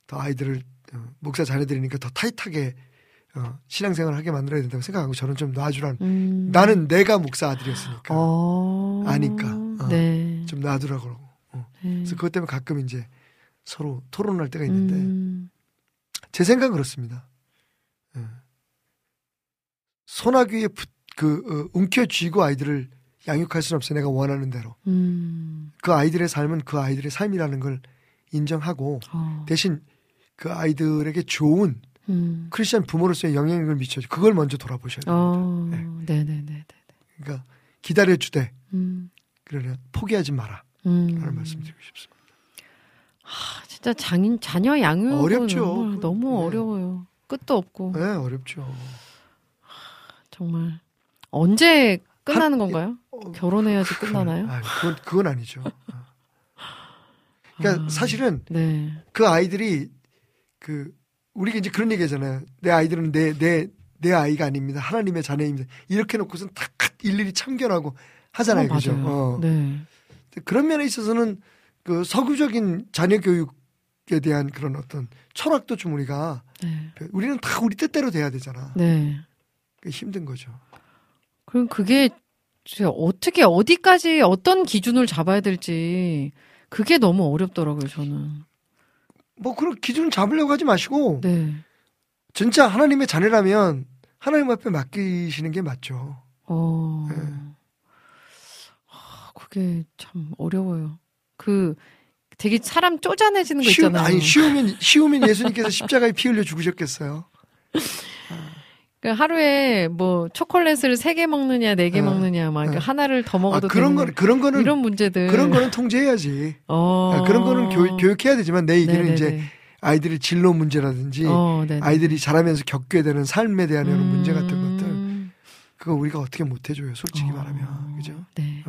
더 아이들을 어, 목사 잘해드리니까 더 타이트하게 어, 신앙생활을 하게 만들어야 된다고 생각하고 저는 좀 놔주라는 음. 나는 내가 목사 아들이었으니까 어. 아니까. 어. 네. 좀 놔두라고 그러고 어. 네. 그래서 그것 때문에 가끔 이제 서로 토론할 때가 있는데 음. 제 생각은 그렇습니다. 예. 소나귀에 붙, 그 어, 움켜쥐고 아이들을 양육할 수는 없어요. 내가 원하는 대로 음. 그 아이들의 삶은 그 아이들의 삶이라는 걸 인정하고 어. 대신 그 아이들에게 좋은 음. 크리스천 부모로서의 영향력을 미쳐줘. 그걸 먼저 돌아보셔야 돼요. 어. 네. 네네네. 그러니까 기다려주되 음. 그러나 포기하지 마라. 음. 라는 말씀 드리고 싶습니다. 아, 진짜 장, 자녀 양육은 어렵죠. 정말 너무 네. 어려워요. 끝도 없고 네, 어렵죠. 정말 언제 끝나는 건가요? 어, 결혼해야지 끝나나요? 아니, 그건, 그건 아니죠. 어. 그러니까 아, 사실은 네. 그 아이들이 그 우리가 이제 그런 얘기하잖아요. 내 아이들은 내 내 내 아이가 아닙니다. 하나님의 자녀입니다. 이렇게 놓고선 탁 일일이 참견하고 하잖아요. 어, 그죠? 어. 네. 그런 면에 있어서는 그 서구적인 자녀 교육에 대한 그런 어떤 철학도 좀 우리가 네. 우리는 다 우리 뜻대로 돼야 되잖아. 네. 그게 힘든 거죠. 그럼 그게 어떻게 어디까지 어떤 기준을 잡아야 될지 그게 너무 어렵더라고요, 저는. 뭐 그런 기준을 잡으려고 하지 마시고 네. 진짜 하나님의 자녀라면 하나님 앞에 맡기시는 게 맞죠. 어. 네. 아, 그게 참 어려워요. 그 되게 사람 쪼잔해지는 거 쉬우, 있잖아요. 아니 쉬우면 쉬우면 예수님께서 십자가에 피 흘려 죽으셨겠어요. 그 하루에 뭐 초콜릿을 세 개 먹느냐 네개 어, 먹느냐 막 어. 하나를 더 아, 먹어도 그런 되는 거는 그런 거는 이런 문제들 그런 거는 통제해야지. 어. 아, 그런 거는 교육, 교육해야 되지만 내 얘기는 네네네. 이제 아이들의 진로 문제라든지 어. 아이들이 자라면서 겪게 되는 삶에 대한 이런 문제 같은 것들 음. 그거 우리가 어떻게 못 해줘요 솔직히 어, 말하면 그죠? 네.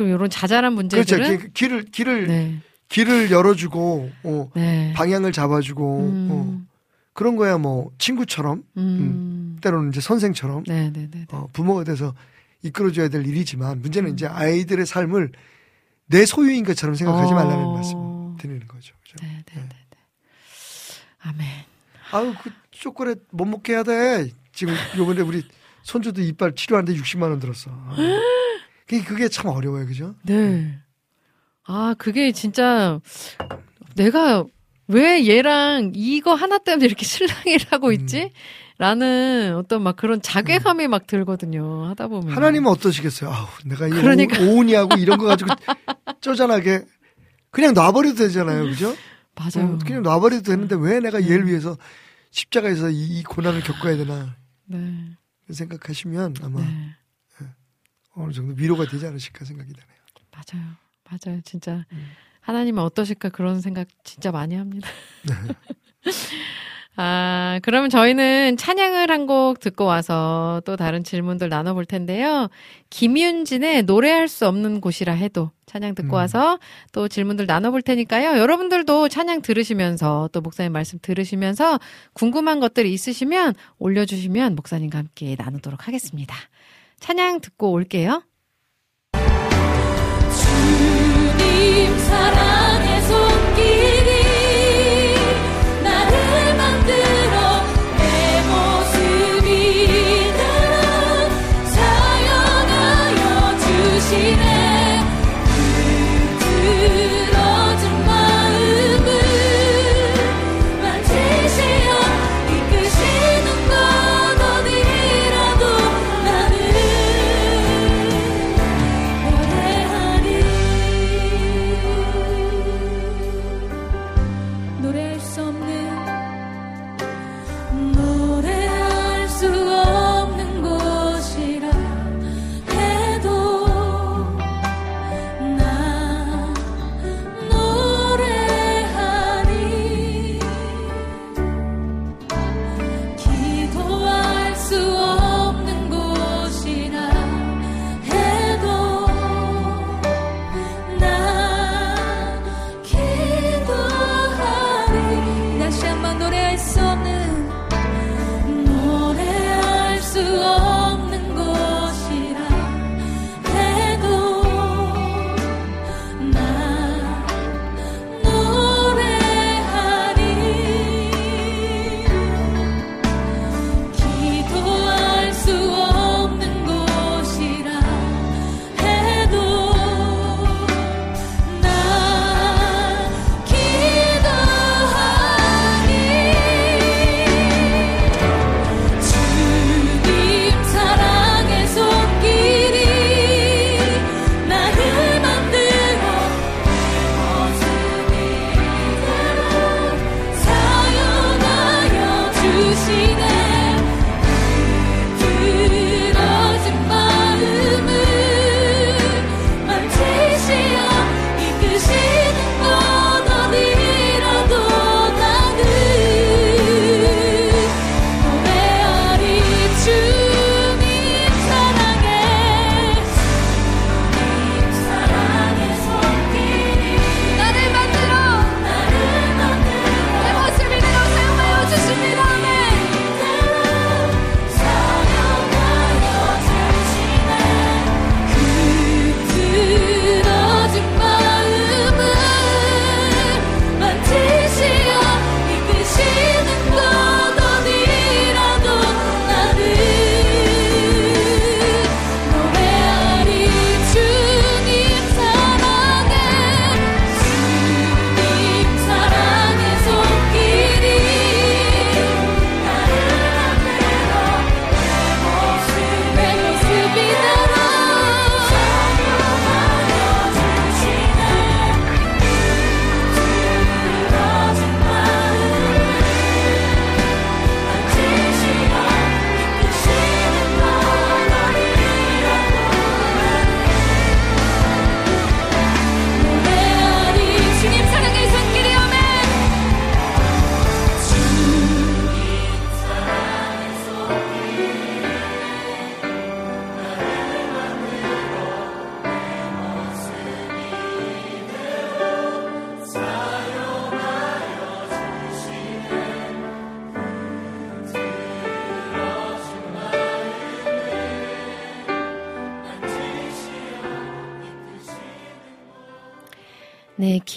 어. 그럼 이런 자잘한 그렇죠. 문제들은 기- 길을 길을 네. 길을 열어주고 어, 네. 방향을 잡아주고 음. 어, 그런 거야 뭐 친구처럼 음. 때로는 이제 선생처럼 네, 네, 네. 어, 부모가 돼서 이끌어줘야 될 일이지만 음. 문제는 이제 아이들의 삶을 내 소유인 것처럼 생각하지 어. 말라는 말씀 드리는 거죠. 그죠? 네, 네, 네, 네. 아멘. 아유 그 초콜릿 못 먹게 해야 돼. 지금 요번에 우리 손주도 이빨 치료하는데 60만 원 들었어. 그게 그게 참 어려워요, 그죠? 네. 아, 그게 진짜 내가 왜 얘랑 이거 하나 때문에 이렇게 실랑이를 하고 음. 있지? 라는 어떤 막 그런 자괴감이 막 들거든요. 하다 보면. 하나님은 어떠시겠어요? 아우, 내가 이 그러니까. 오- 오은이하고 이런 거 가지고 쪼잔하게 그냥 놔버려도 되잖아요, 그죠? 맞아요. 어, 그냥 놔버려도 되는데 왜 내가 얘를 위해서 십자가에서 이, 이 고난을 겪어야 되나 네. 생각하시면 아마 네. 어느 정도 위로가 되지 않으실까 생각이 되네요. 맞아요. 맞아요. 진짜 음. 하나님은 어떠실까 그런 생각 진짜 많이 합니다. 아, 그러면 저희는 찬양을 한 곡 듣고 와서 또 다른 질문들 나눠볼 텐데요. 김윤진의 노래할 수 없는 곳이라 해도 찬양 듣고 음. 와서 또 질문들 나눠볼 테니까요. 여러분들도 찬양 들으시면서 또 목사님 말씀 들으시면서 궁금한 것들이 있으시면 올려주시면 목사님과 함께 나누도록 하겠습니다. 찬양 듣고 올게요. 주님 사랑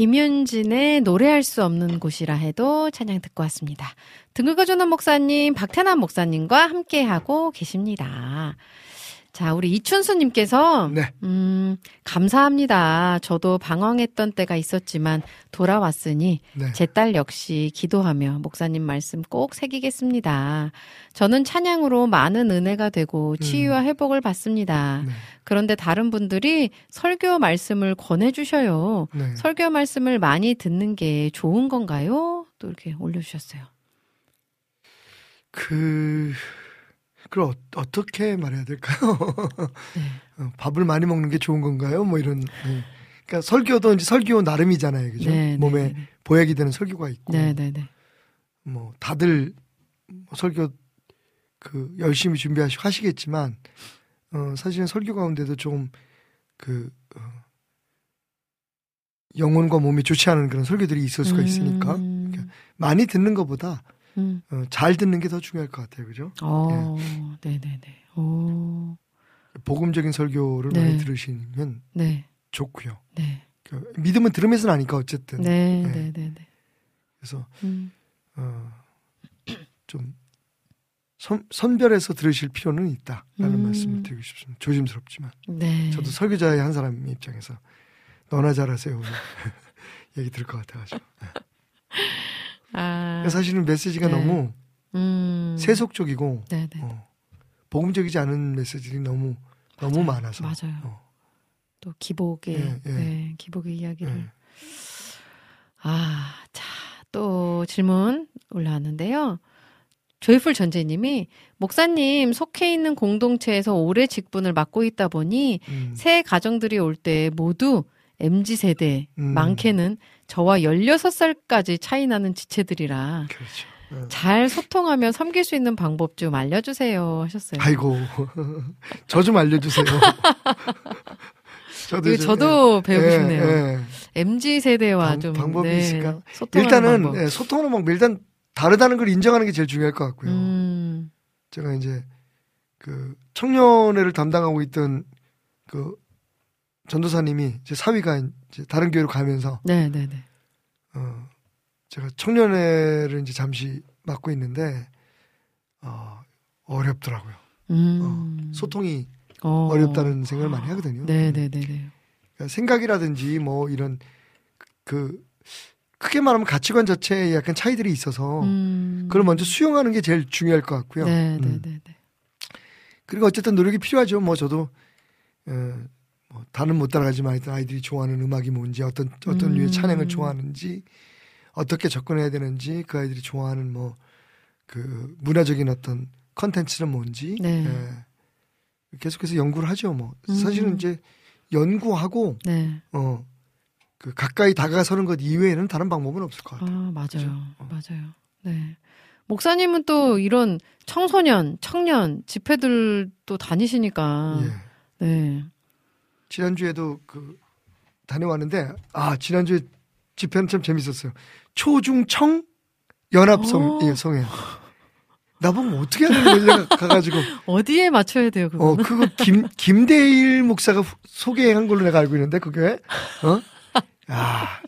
김윤진의 노래할 수 없는 곳이라 해도 찬양 듣고 왔습니다. 등극어주는 목사님, 박태남 목사님과 함께하고 계십니다. 자, 우리 이춘수님께서, 네. 음, 감사합니다. 저도 방황했던 때가 있었지만 돌아왔으니 네. 제딸 역시 기도하며 목사님 말씀 꼭 새기겠습니다. 저는 찬양으로 많은 은혜가 되고 치유와 회복을 받습니다. 네. 그런데 다른 분들이 설교 말씀을 권해주셔요. 네. 설교 말씀을 많이 듣는 게 좋은 건가요? 또 이렇게 올려주셨어요. 그, 그걸 어, 어떻게 말해야 될까요? 네. 어, 밥을 많이 먹는 게 좋은 건가요? 뭐 이런. 네. 그러니까 설교도 이제 설교 나름이잖아요. 그죠? 네, 몸에 네, 네. 보약이 되는 설교가 있고. 네, 네, 네. 뭐 다들 뭐 설교 그 열심히 준비하시겠지만 어 사실은 설교 가운데도 좀그 어, 영혼과 몸이 좋지 않은 그런 설교들이 있을 수가 있으니까 음, 그러니까 많이 듣는 것보다 음. 어, 잘 듣는 게 더 중요할 것 같아요, 그죠? 어, 네, 네, 네. 오, 복음적인 설교를 네. 많이 들으시면 네, 좋고요. 네, 그 믿음은 들으면서는 아니까 어쨌든 네, 네. 네, 네, 네. 그래서 음, 어, 좀 선, 선별해서 들으실 필요는 있다라는 음. 말씀을 드리고 싶습니다. 조심스럽지만. 네. 저도 설교자의 한 사람 입장에서 너나 잘하세요. 얘기 들을 것 같아가지고. 아, 사실은 메시지가 네. 너무 음, 세속적이고 네, 네. 어, 복음적이지 않은 메시지들이 너무 너무 맞아요. 많아서. 맞아요. 어, 또 기복의, 예, 예. 네, 기복의 이야기를. 예. 아, 자, 또 질문 올라왔는데요. 조이풀 전재님이 목사님 속해 있는 공동체에서 오래 직분을 맡고 있다 보니 음, 새 가정들이 올 때 모두 MZ 세대 음. 많게는 저와 16살까지 차이 나는 지체들이라 그렇죠. 어. 잘 소통하며 섬길 수 있는 방법 좀 알려주세요 하셨어요. 아이고 저 좀 알려주세요. 저도 저도 배우고 예, 싶네요. 예. MZ 세대와 방- 좀 방법이 네, 있을까? 소통하는 일단은 방법. 예, 소통하는 방법 일단 다르다는 걸 인정하는 게 제일 중요할 것 같고요. 음, 제가 이제 그 청년회를 담당하고 있던 그 전도사님이 제 사위가 이제 다른 교회로 가면서 네, 네, 네. 어 제가 청년회를 이제 잠시 맡고 있는데 어 어렵더라고요. 음, 소통이 어. 어렵다는 생각을 많이 하거든요. 네, 네, 네, 네. 그러니까 생각이라든지 뭐 이런 그 크게 말하면 가치관 자체에 약간 차이들이 있어서 음. 그걸 먼저 수용하는 게 제일 중요할 것 같고요. 네, 네, 음. 네, 네. 그리고 어쨌든 노력이 필요하죠. 뭐 저도 어, 뭐 다는 못 따라가지만 하여튼 아이들이 좋아하는 음악이 뭔지 어떤 어떤 음. 류의 찬양을 좋아하는지 어떻게 접근해야 되는지 그 아이들이 좋아하는 뭐 그 문화적인 어떤 컨텐츠는 뭔지 네. 예. 계속해서 연구를 하죠. 뭐 음. 사실은 이제 연구하고 네. 어그 가까이 다가서는 것 이외에는 다른 방법은 없을 것 같아요. 아, 맞아요. 그죠? 어. 맞아요. 네. 목사님은 또 이런 청소년, 청년 집회들도 다니시니까. 예. 네. 지난주에도 그 다녀왔는데 아 지난주에 집회는 참 재밌었어요. 초중청 연합성 오. 예, 성회. 나보고 어떻게 하는 내가 가가지고 어디에 맞춰야 돼요, 그거? 어 그거 김 김대일 목사가 후- 소개한 걸로 내가 알고 있는데 그게 어? 아,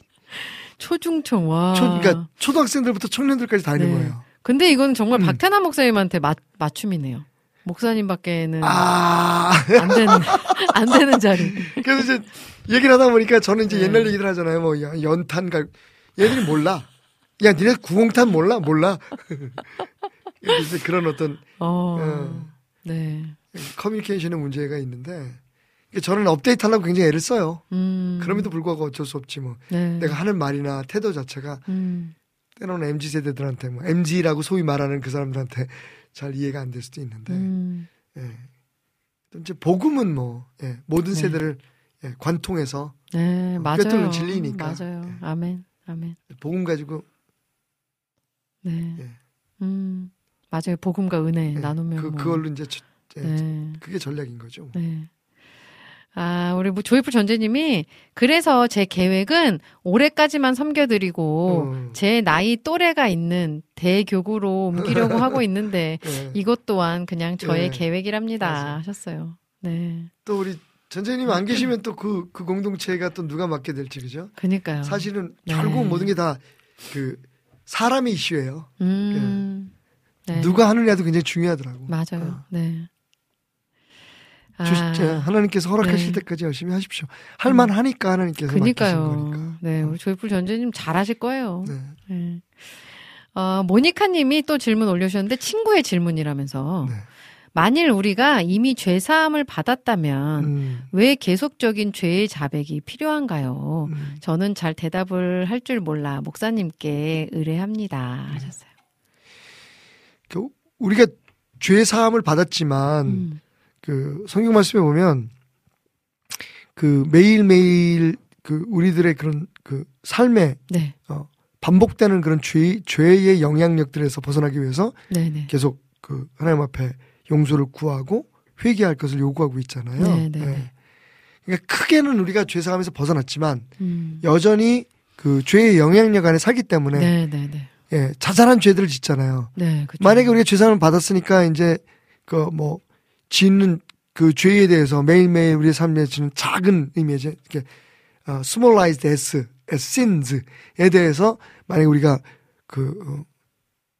초중청, 와. 초, 그러니까 초등학생들부터 청년들까지 다 있는 네. 거예요. 근데 이건 정말 음. 박태남 목사님한테 맞, 맞춤이네요. 목사님밖에는 아, 안 되는, 안 되는 자리. 그래서 이제 얘기를 하다 보니까 저는 이제 네. 옛날 얘기들 하잖아요. 뭐 연- 연탄 갈 얘들이 몰라. 야, 니네 구공탄 몰라? 몰라. 그래서 그런 어떤 어. 어. 네. 커뮤니케이션의 문제가 있는데 저는 업데이트 하려고 굉장히 애를 써요. 음. 그럼에도 불구하고 어쩔 수 없지 뭐. 네. 내가 하는 말이나 태도 자체가 음. 때로는 MZ 세대들한테 뭐 MZ라고 소위 말하는 그 사람들한테 잘 이해가 안 될 수도 있는데 음. 예. 또 이제 복음은 뭐 예, 모든 네. 세대를 예, 관통해서 네, 어, 맞아요. 꿰뚫는 진리니까. 맞아요. 예. 아멘. 아멘. 복음 가지고 네. 예. 음. 맞아요. 복음과 은혜 예, 나누면 그 뭐. 그걸로 이제 저- 예, 네. 그게 전략인 거죠. 네. 아, 우리 뭐 조이풀 전재님이 그래서 제 계획은 올해까지만 섬겨드리고 어. 제 나이 또래가 있는 대교구로 옮기려고 하고 있는데 예. 이것 또한 그냥 저의 예. 계획이랍니다 맞아요. 하셨어요. 네. 또 우리 전재님 안 계시면 또그그 공동체가 또 누가 맡게 될지 그죠? 그니까요. 사실은 네. 결국 모든 게 다 그 사람의 이슈예요. 음. 네. 누가 하느냐도 굉장히 중요하더라고. 맞아요. 어. 네. 주- 아, 저 하나님께서 허락하실 네. 때까지 열심히 하십시오. 할만 하니까 하나님께서 그니까요. 거니까. 네, 우리 조이풀 전재님 잘하실 거예요. 네. 네. 어, 모니카님이 또 질문 올려주셨는데 친구의 질문이라면서 네. 만일 우리가 이미 죄 사함을 받았다면 음, 왜 계속적인 죄의 자백이 필요한가요? 음. 저는 잘 대답을 할 줄 몰라 목사님께 의뢰합니다 하셨어요. 그 우리가 죄 사함을 받았지만 음. 그 성경 말씀에 보면 그 매일매일 그 우리들의 그런 그 삶에 네, 반복되는 그런 죄, 죄의 영향력들에서 벗어나기 위해서 네, 네. 계속 그 하나님 앞에 용서를 구하고 회개할 것을 요구하고 있잖아요. 네, 네, 네. 그러니까 크게는 우리가 죄 사함에서 벗어났지만 음. 여전히 그 죄의 영향력 안에 살기 때문에 네, 네, 네. 예, 자잘한 죄들을 짓잖아요. 네, 그쵸. 만약에 우리가 죄 사함을 받았으니까 이제 그 뭐 짓는 그 죄에 대해서 매일매일 우리의 삶에 지는 작은 의미의 이제 이렇게 어, smallized s, as sins에 대해서 만약에 우리가 그 어,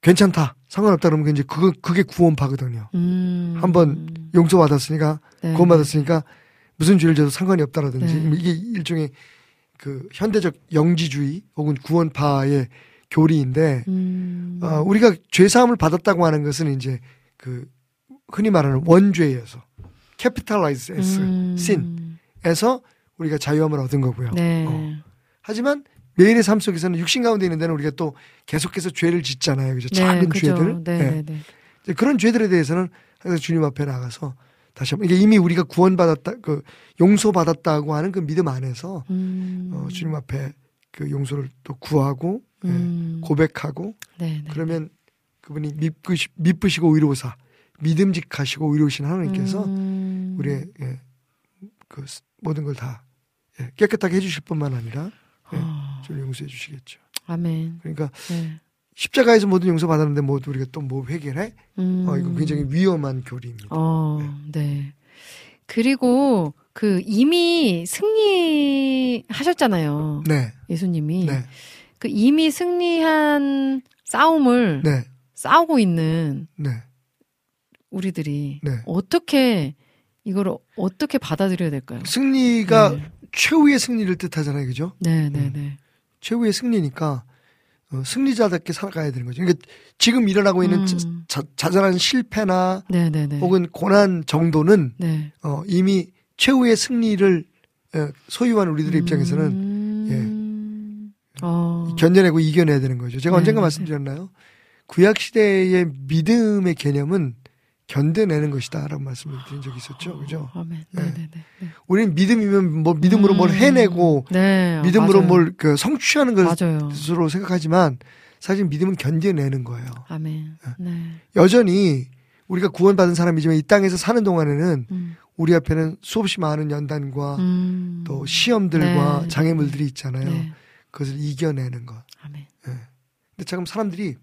괜찮다 상관없다 그러면 이제 그거 그게 구원파거든요. 음. 한번 용서 받았으니까 네, 구원 받았으니까 무슨 죄를 져도 상관이 없다라든지 네. 이게 일종의 그 현대적 영지주의 혹은 구원파의 교리인데 음. 어, 우리가 죄 사함을 받았다고 하는 것은 이제 그 흔히 말하는 원죄에서 capitalize s 음. sin에서 우리가 자유함을 얻은 거고요. 네. 어. 하지만 매일의 삶 속에서는 육신 가운데 있는 데는 우리가 또 계속해서 죄를 짓잖아요. 그죠? 작은 그죠. 죄들. 네, 예. 네, 네. 이제 그런 죄들에 대해서는 항상 주님 앞에 나가서 다시 한번 이게 이미 우리가 구원받았다, 그 용서받았다고 하는 그 믿음 안에서 음. 어, 주님 앞에 그 용서를 또 구하고 예, 음. 고백하고 네, 네. 그러면 그분이 미쁘시, 미쁘시고 의로우사 믿음직하시고 의로우신 하나님께서 음. 우리의 예, 그 스- 모든 걸 다 예, 깨끗하게 해주실 뿐만 아니라 예, 아, 저를 용서해 주시겠죠. 아멘. 그러니까 네. 십자가에서 모든 용서 받았는데 뭐 우리가 또 뭐 회개를 해? 음. 어, 이거 굉장히 위험한 교리입니다. 어, 네. 그리고 그 이미 승리하셨잖아요. 네, 예수님이. 네, 그 이미 승리한 싸움을 네, 싸우고 있는 네, 우리들이 네. 어떻게 이거를 어떻게 받아들여야 될까요? 승리가 네. 최후의 승리를 뜻하잖아요, 그죠? 네, 네, 음. 네. 최후의 승리니까 어, 승리자답게 살아가야 되는 거죠. 그러니까 지금 일어나고 있는 음. 자, 자잘한 실패나 네, 네, 네. 혹은 고난 정도는 네. 어, 이미 최후의 승리를 어, 소유한 우리들의 입장에서는 음. 어. 견뎌내고 이겨내야 되는 거죠. 제가 네, 언젠가 네. 말씀드렸나요? 구약 시대의 믿음의 개념은 견뎌내는 것이다라고 말씀을 드린 적이 있었죠. 그죠? 아멘. 네. 네, 네, 네. 네. 우리는 믿음이면 뭐 믿음으로 뭘 음. 해내고 네, 믿음으로. 뭘 그 성취하는 맞아요. 것으로 생각하지만 사실 믿음은 견뎌내는 거예요. 아멘. 네. 여전히 우리가 구원받은 사람이지만 이 땅에서 사는 동안에는 음. 우리 앞에는 수없이 많은 연단과 음. 또 시험들과 네. 장애물들이 있잖아요. 네. 그것을 이겨내는 것. 아멘. 근데 지금 사람들이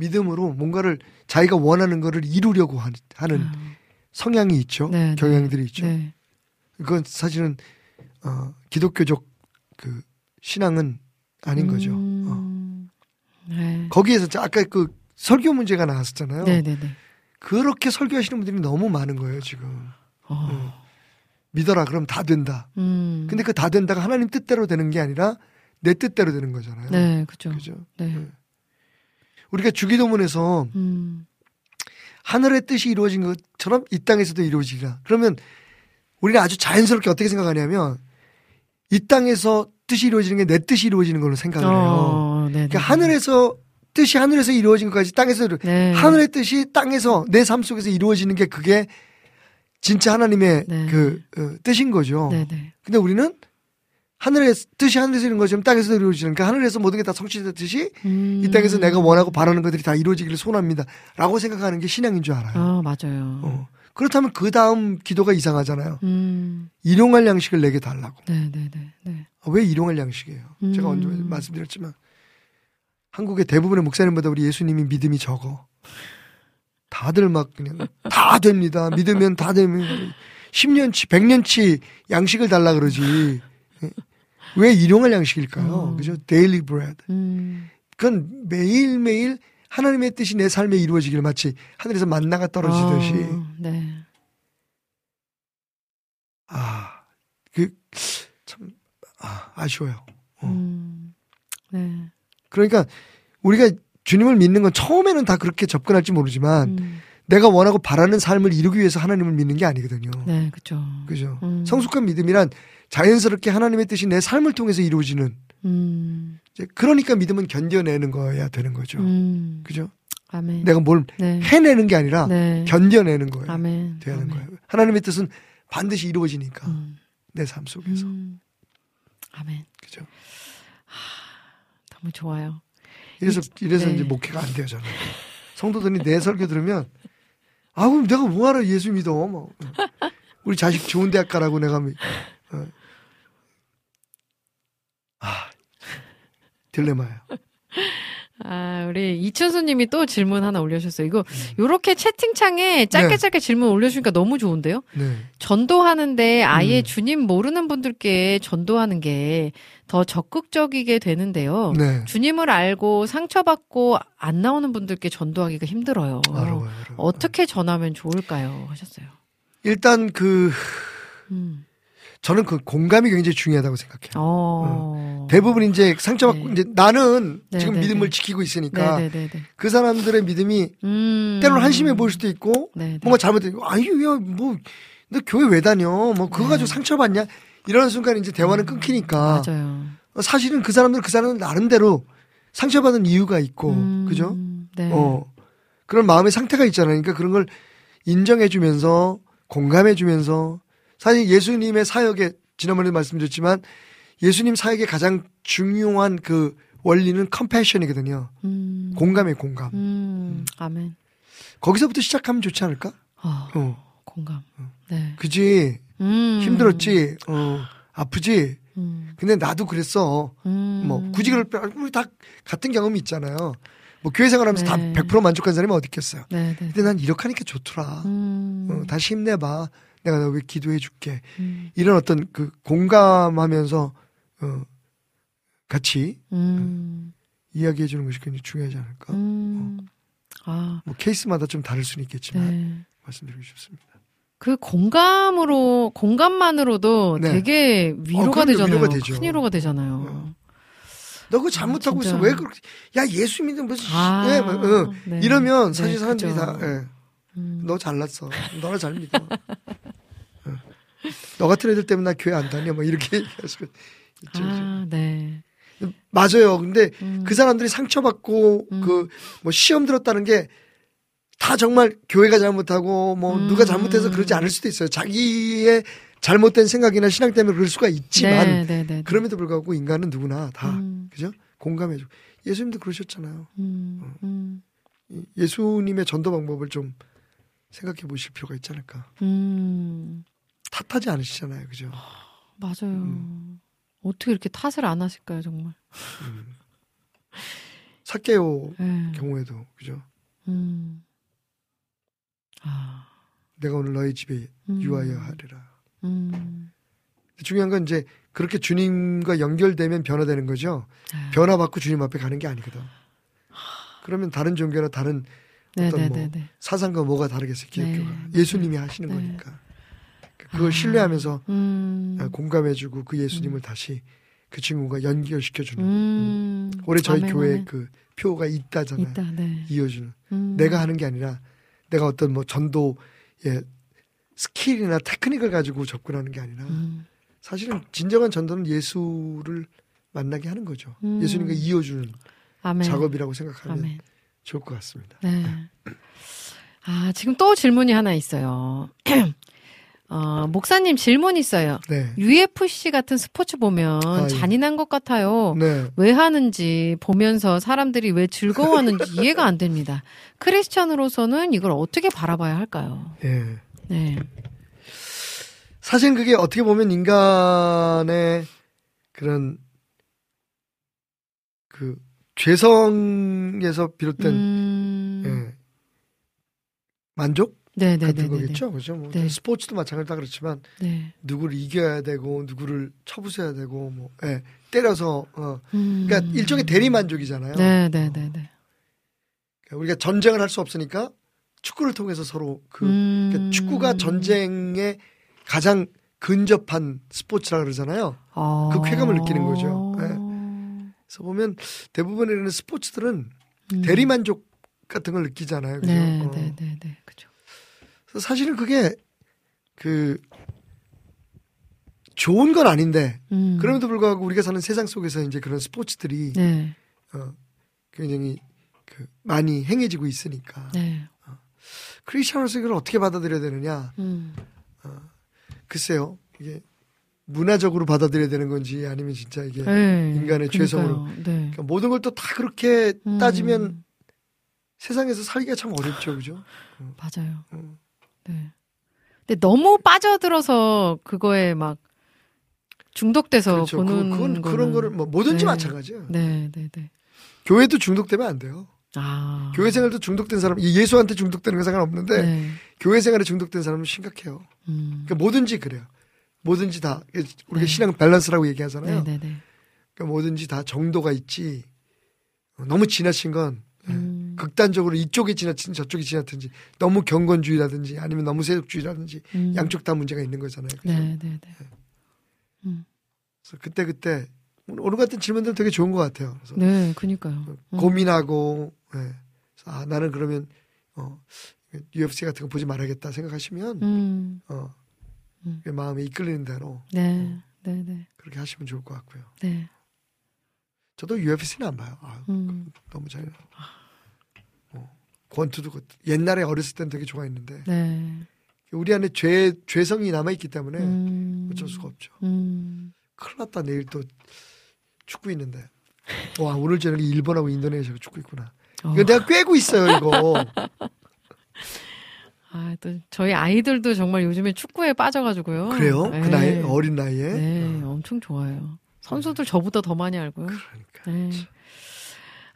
믿음으로 뭔가를 자기가 원하는 거를 이루려고 하- 하는 아, 성향이 있죠. 네, 네. 경향들이 있죠. 네. 그건 사실은 어, 기독교적 그 신앙은 아닌 거죠. 어. 음. 네. 거기에서 자- 아까 그 설교 문제가 나왔었잖아요. 네, 네, 네. 그렇게 설교하시는 분들이 너무 많은 거예요, 지금. 어. 믿어라, 그럼 다 된다. 음. 근데 그 다 된다가 하나님 뜻대로 되는 게 아니라 내 뜻대로 되는 거잖아요. 네, 그죠. 그죠? 네. 우리가 주기도문에서 음. 하늘의 뜻이 이루어진 것처럼 이 땅에서도 이루어지리라. 그러면 우리는 아주 자연스럽게 어떻게 생각하냐면 이 땅에서 뜻이 이루어지는 게 내 뜻이 이루어지는 걸로 생각을 해요. 어, 네. 그러니까 하늘에서 뜻이 하늘에서 이루어진 것까지 땅에서 네. 하늘의 뜻이 땅에서 내 삶 속에서 이루어지는 게 그게 진짜 하나님의 네. 그 어, 뜻인 거죠. 네, 네. 근데 우리는 하늘의 뜻이 하늘에서 이루어지는 것처럼 땅에서 이루어지는 그러니까 하늘에서 모든 게 다 성취됐듯이 음. 이 땅에서 내가 원하고 바라는 것들이 다 이루어지기를 소원합니다. 라고 생각하는 게 신앙인 줄 알아요. 아, 맞아요. 어. 그렇다면 그 다음 기도가 이상하잖아요. 음. 일용할 양식을 내게 달라고. 네, 네, 네. 네. 아, 왜 일용할 양식이에요? 제가 음. 언제 말씀드렸지만 한국의 대부분의 목사님보다 우리 예수님이 믿음이 적어. 다들 막 그냥 다 됩니다. 믿으면 다 되면 10년치, 100년치 양식을 달라 그러지. 예? 왜 일용할 양식일까요? 음. 그죠? daily bread. 음. 그건 매일매일 하나님의 뜻이 내 삶에 이루어지길 마치 하늘에서 만나가 떨어지듯이 어, 네. 아, 그, 참, 아, 아쉬워요. 어. 음. 네. 그러니까 우리가 주님을 믿는 건 처음에는 다 그렇게 접근할지 모르지만 음. 내가 원하고 바라는 삶을 이루기 위해서 하나님을 믿는 게 아니거든요. 네, 그죠. 그죠? 음. 성숙한 믿음이란 자연스럽게 하나님의 뜻이 내 삶을 통해서 이루어지는 음. 그러니까 믿음은 견뎌내는 거야 되는 거죠. 음. 그죠? 아멘. 내가 뭘 네. 해내는 게 아니라 네. 견뎌내는 거예요. 아멘. 돼야 하는. 거예요. 하나님의 뜻은 반드시 이루어지니까 음. 내삶 속에서. 음. 아멘. 그죠? 너무 좋아요. 이래서 이래서 네. 이제 목회가 안 돼요 저는. 성도들이 내 설교 들으면 아 그럼 내가 뭐하러 예수 믿어 뭐 우리 자식 좋은 대학 가라고 내가 미- 어. 아 딜레마예요. 아, 우리 이춘수 님이 또 질문 하나 올려주셨어요. 이거, 요렇게 채팅창에 짧게 네. 짧게 질문 올려주니까 너무 좋은데요? 네. 전도하는데 아예 음. 주님 모르는 분들께 전도하는 게 더 적극적이게 되는데요. 네. 주님을 알고 상처받고 안 나오는 분들께 전도하기가 힘들어요. 어려워요. 어려워요. 어떻게 전하면 좋을까요? 하셨어요. 일단 그 음. 저는 그 공감이 굉장히 중요하다고 생각해요. 어. 대부분 이제 상처받고 네. 이제 나는 네, 지금 네, 믿음을 네. 지키고 있으니까 네네네네. 그 사람들의 믿음이 음. 때로는 한심해 보일 수도 있고 네네. 뭔가 잘못되고 아유 야뭐 너 교회 왜 다녀 뭐 그거 네. 가지고 상처받냐 이런 순간 이제 대화는 끊기니까 맞아요. 사실은 그 사람들 그 사람들 나름대로 상처받은 이유가 있고 음. 그죠 네. 어 그런 마음의 상태가 있잖아요 그러니까 그런 걸 인정해주면서 공감해주면서 사실 예수님의 사역에 지난번에 말씀드렸지만 예수님 사역의 가장 중요한 그 원리는 컴패션이거든요 음. 공감의 공감 음. 아멘. 거기서부터 시작하면 좋지 않을까 아, 어 공감. 네. 그지 음. 힘들었지 어 아프지 음. 근데 나도 그랬어 음. 뭐 굳이 그럴 필요 우리 다 같은 경험이 있잖아요 뭐 교회 생활하면서 네. 다100% 만족한 사람이 어디 있겠어요 네, 네. 근데 난 이렇게 하니까 좋더라 음. 어, 다시 힘내봐 내가 너왜 기도해 줄게 음. 이런 어떤 그 공감하면서 어 같이 음. 이야기해 주는 것이 굉장히 중요하지 않을까 음. 아, 뭐 케이스마다 좀 다를 수는 있겠지만 네. 말씀드리고 싶습니다 그 공감으로 공감만으로도 네. 되게 위로가 그럼요, 되잖아요. 위로가 되죠. 큰 위로가 되잖아요. 어. 너 그거 잘못하고 진짜. 있어 왜 그렇게 야 예수 믿는 무슨 아, 예, 뭐, 어. 네. 이러면 사실 네, 사람들이 그죠. 다 예. 음. 너 잘났어. 너나 잘 믿어. 어. 너 같은 애들 때문에 나 교회 안 다녀. 뭐 이렇게 수가 있죠. 아, 네. 맞아요. 근데 음. 그 사람들이 상처받고 음. 그뭐 시험 들었다는 게 다 정말 교회가 잘못하고 뭐 음. 누가 잘못해서 그러지 않을 수도 있어요. 자기의 잘못된 생각이나 신앙 때문에 그럴 수가 있지만 네, 네, 네. 그럼에도 불구하고 인간은 누구나 다 음. 그죠? 공감해줘. 예수님도 그러셨잖아요. 음, 음, 이 예수님의 전도 방법을 좀 생각해 보실 필요가 있지 않을까. 음. 탓하지 않으시잖아요. 그죠? 맞아요. 음. 어떻게 이렇게 탓을 안 하실까요, 정말? 사케오 네. 경우에도 그죠? 음. 아. 내가 오늘 너희 집에 음. 유하여 하리라. 음. 중요한 건 이제 그렇게 주님과 연결되면 변화되는 거죠. 아. 변화받고 주님 앞에 가는 게 아니거든. 그러면 다른 종교나 다른 네, 어떤 네, 뭐 네, 네. 사상과 뭐가 다르겠어요, 기독교가. 네, 예수님이 하시는 네. 거니까. 그걸 아. 신뢰하면서 음. 아, 공감해주고 그 예수님을 다시 그 친구가 연결시켜주는. 음. 올해 저희 아멘, 교회 아멘. 그 표어가 잇다잖아요. 잇다, 네. 이어주는. 음. 내가 하는 게 아니라 내가 어떤 뭐 전도의 스킬이나 테크닉을 가지고 접근하는 게 아니라 음. 사실은 진정한 전도는 예수를 만나게 하는 거죠. 음. 예수님과 이어주는 아멘. 작업이라고 생각하면. 좋을 것 같습니다. 네. 아, 지금 또 질문이 하나 있어요. 어, 목사님 질문 있어요. 네. UFC 같은 스포츠 보면 아. 잔인한 것 같아요. 네. 왜 하는지 보면서 사람들이 왜 즐거워하는지 이해가 안 됩니다. 크리스천으로서는 이걸 어떻게 바라봐야 할까요? 예. 네. 사실 그게 어떻게 보면 인간의 그런 그 죄성에서 비롯된 음, 예. 만족? 네, 네, 같은 네, 네, 거겠죠. 그죠? 뭐 네. 스포츠도 마찬가지다 그렇지만 네. 누구를 이겨야 되고 누구를 쳐부숴야 되고 뭐 예, 때려서 어 음. 그러니까 일종의 대리 만족이잖아요. 네, 네, 네, 네. 그러니까 우리가 전쟁을 할 수 없으니까 축구를 통해서 서로 그 음. 그러니까 축구가 전쟁에 가장 근접한 스포츠라 그러잖아요. 아. 그 쾌감을 느끼는 거죠. 네. 그래서 보면 대부분의 이런 스포츠들은 음. 대리 만족 같은 걸 느끼잖아요. 그죠? 네, 어. 네, 네, 네. 그죠. 사실은 그게 그 좋은 건 아닌데 음. 그럼에도 불구하고 우리가 사는 세상 속에서 이제 그런 스포츠들이 네, 어, 굉장히 그 많이 행해지고 있으니까 네. 크리스천으로서 이걸 어떻게 받아들여야 되느냐 음. 글쎄요 이게 문화적으로 받아들여야 되는 건지 아니면 진짜 이게 네. 인간의 그러니까요. 죄성으로. 네. 그러니까 모든 걸 또 다 그렇게 음. 따지면 세상에서 살기가 참 어렵죠 그죠 맞아요. 음. 네. 근데 너무 빠져들어서 그거에 막 중독돼서 그렇죠 그, 보는 그건 그런 거는- 거를 뭐 뭐든지 네. 마찬가지예요 네, 네, 네. 교회도 중독되면 안 돼요 아. 교회 생활도 중독된 사람 이 예수한테 중독되는 건 상관없는데 네. 교회 생활에 중독된 사람은 심각해요 음. 그러니까 뭐든지 그래요. 뭐든지 다 우리가 네. 신앙 밸런스라고 얘기하잖아요. 네, 네, 네. 그러니까 뭐든지 다 정도가 있지. 어, 너무 지나친 건 예, 음. 극단적으로 이쪽이 지나친지 저쪽이 지나친지 너무 경건주의라든지 아니면 너무 세속주의라든지 음. 양쪽 다 문제가 있는 거잖아요. 그죠? 네, 네, 네. 그래서 그때 그때 오늘 같은 질문들 되게 좋은 것 같아요. 그래서 네, 그니까요. 음. 고민하고 예. 그래서 아 나는 그러면 어 UFC 같은 거 보지 말아야겠다 생각하시면 음. 어 음. 그 마음에 이끌리는 대로 네, 네, 네. 그렇게 하시면 좋을 것 같고요. 네. 저도 UFC는 안 봐요. 아유, 음. 너무 잘. 어, 권투도 그- 옛날에 어렸을 땐 되게 좋아했는데 네. 우리 안에 죄 죄성이 남아 있기 때문에 음. 어쩔 수가 없죠. 음. 큰일 났다 내일 또 축구 있는데. 와 오늘 저녁에 일본하고 인도네시아가 축구 있구나. 어. 이거 내가 꿰고 있어요 이거. 아, 또 저희 아이들도 정말 요즘에 축구에 빠져가지고요. 그래요? 네. 그 나이 어린 나이에. 네, 엄청 좋아요. 선수들 저보다 더 많이 알고요. 그러니까. 네.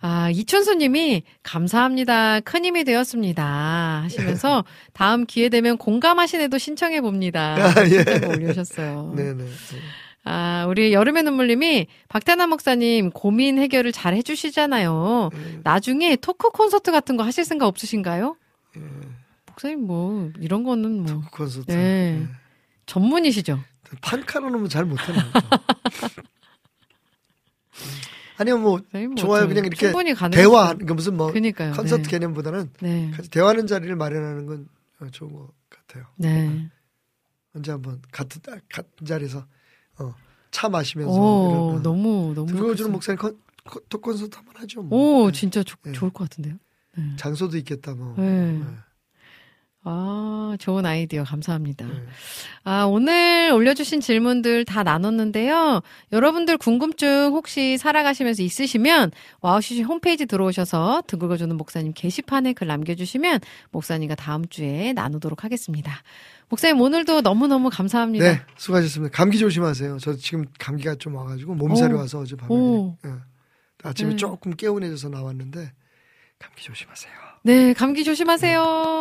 아, 이춘수 님이 감사합니다. 큰 힘이 되었습니다. 하시면서 다음 기회 되면 공감하신 애도 신청해 봅니다. 아, 예. 올려주셨어요. 네네. 아, 우리 여름의 눈물님이 박태남 목사님 고민 해결을 잘 해주시잖아요. 네. 나중에 토크 콘서트 같은 거 하실 생각 없으신가요? 예. 목사님 뭐 이런 거는 뭐 토크 콘서트. 네. 예. 전문이시죠. 판카로는 잘 못해요. 아니요 뭐뭐 좋아요. 저 그냥 이렇게. 대화 그러니까 무슨 뭐 그니까요. 콘서트 네. 개념보다는 네. 같이 대화하는 자리를 마련하는 건 어, 좋은 것 같아요. 네. 언제 한번 같은 같은 자리에서 어, 차 마시면서 오, 어, 너무 너무 들어주는. 목사님 컨, 컨, 토크 콘서트 한번 하죠. 뭐. 오, 네. 진짜 좋, 네. 좋을 것 같은데요. 네. 장소도 있겠다 뭐. 네. 네. 아, 좋은 아이디어 감사합니다. 네. 아, 오늘 올려주신 질문들 다 나눴는데요. 여러분들 궁금증 혹시 살아가시면서 있으시면 와우CCM 홈페이지 들어오셔서 등 긁어주는 목사님 게시판에 글 남겨주시면 목사님과 다음 주에 나누도록 하겠습니다. 목사님 오늘도 너무너무 감사합니다. 네, 수고하셨습니다. 감기 조심하세요. 저 지금 감기가 좀 와가지고 몸살이 오. 와서 어제 밤에 오. 예. 아침에 네. 조금 개운해져서 나왔는데 감기 조심하세요. 네, 감기 조심하세요.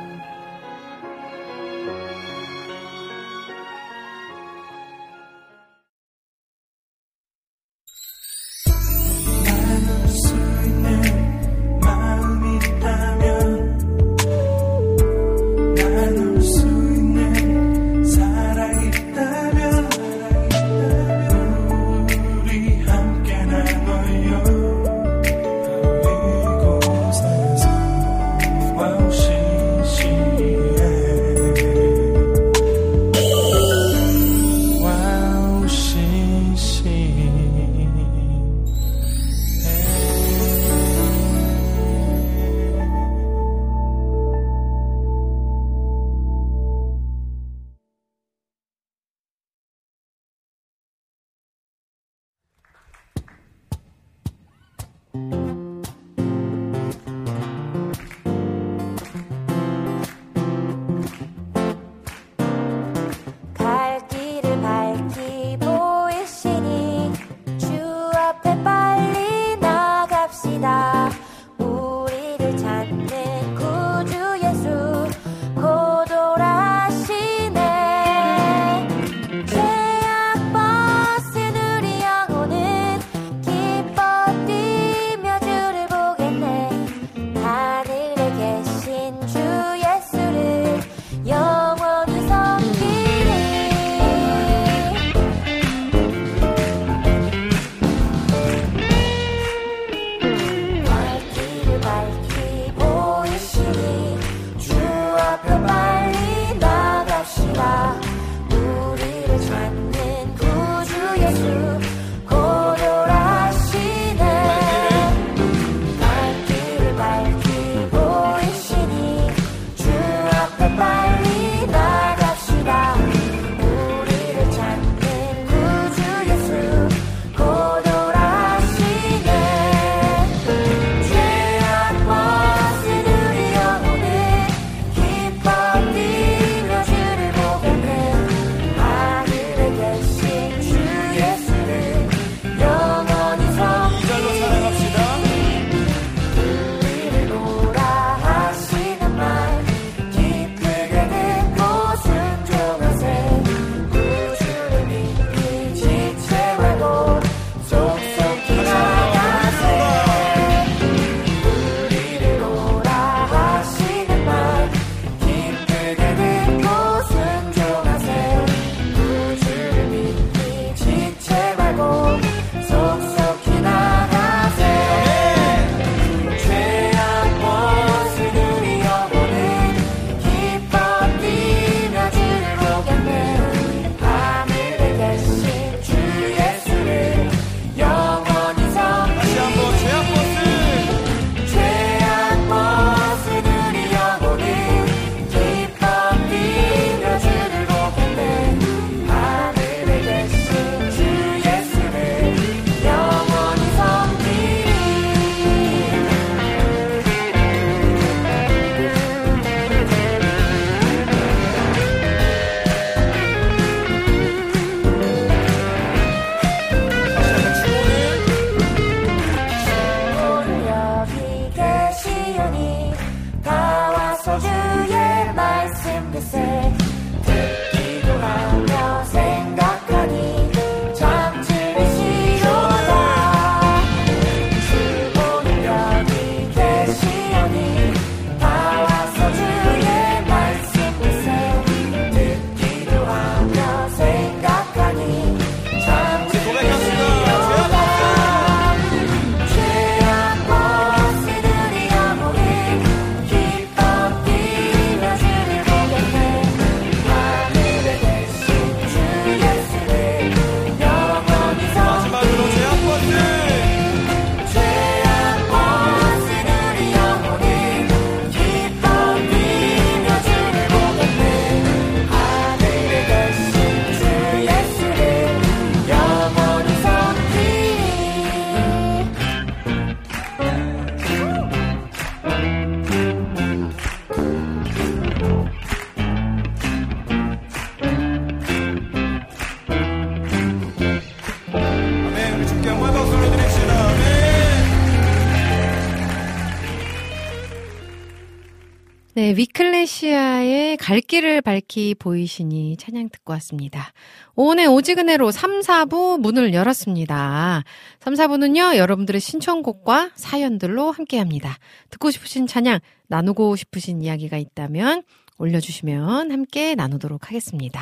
네, 위클레시아의 갈 길을 밝히 보이시니 찬양 듣고 왔습니다. 오늘 오지근해로 3, 4부 문을 열었습니다. 3, 4부는요, 여러분들의 신청곡과 사연들로 함께 합니다. 듣고 싶으신 찬양, 나누고 싶으신 이야기가 있다면 올려주시면 함께 나누도록 하겠습니다.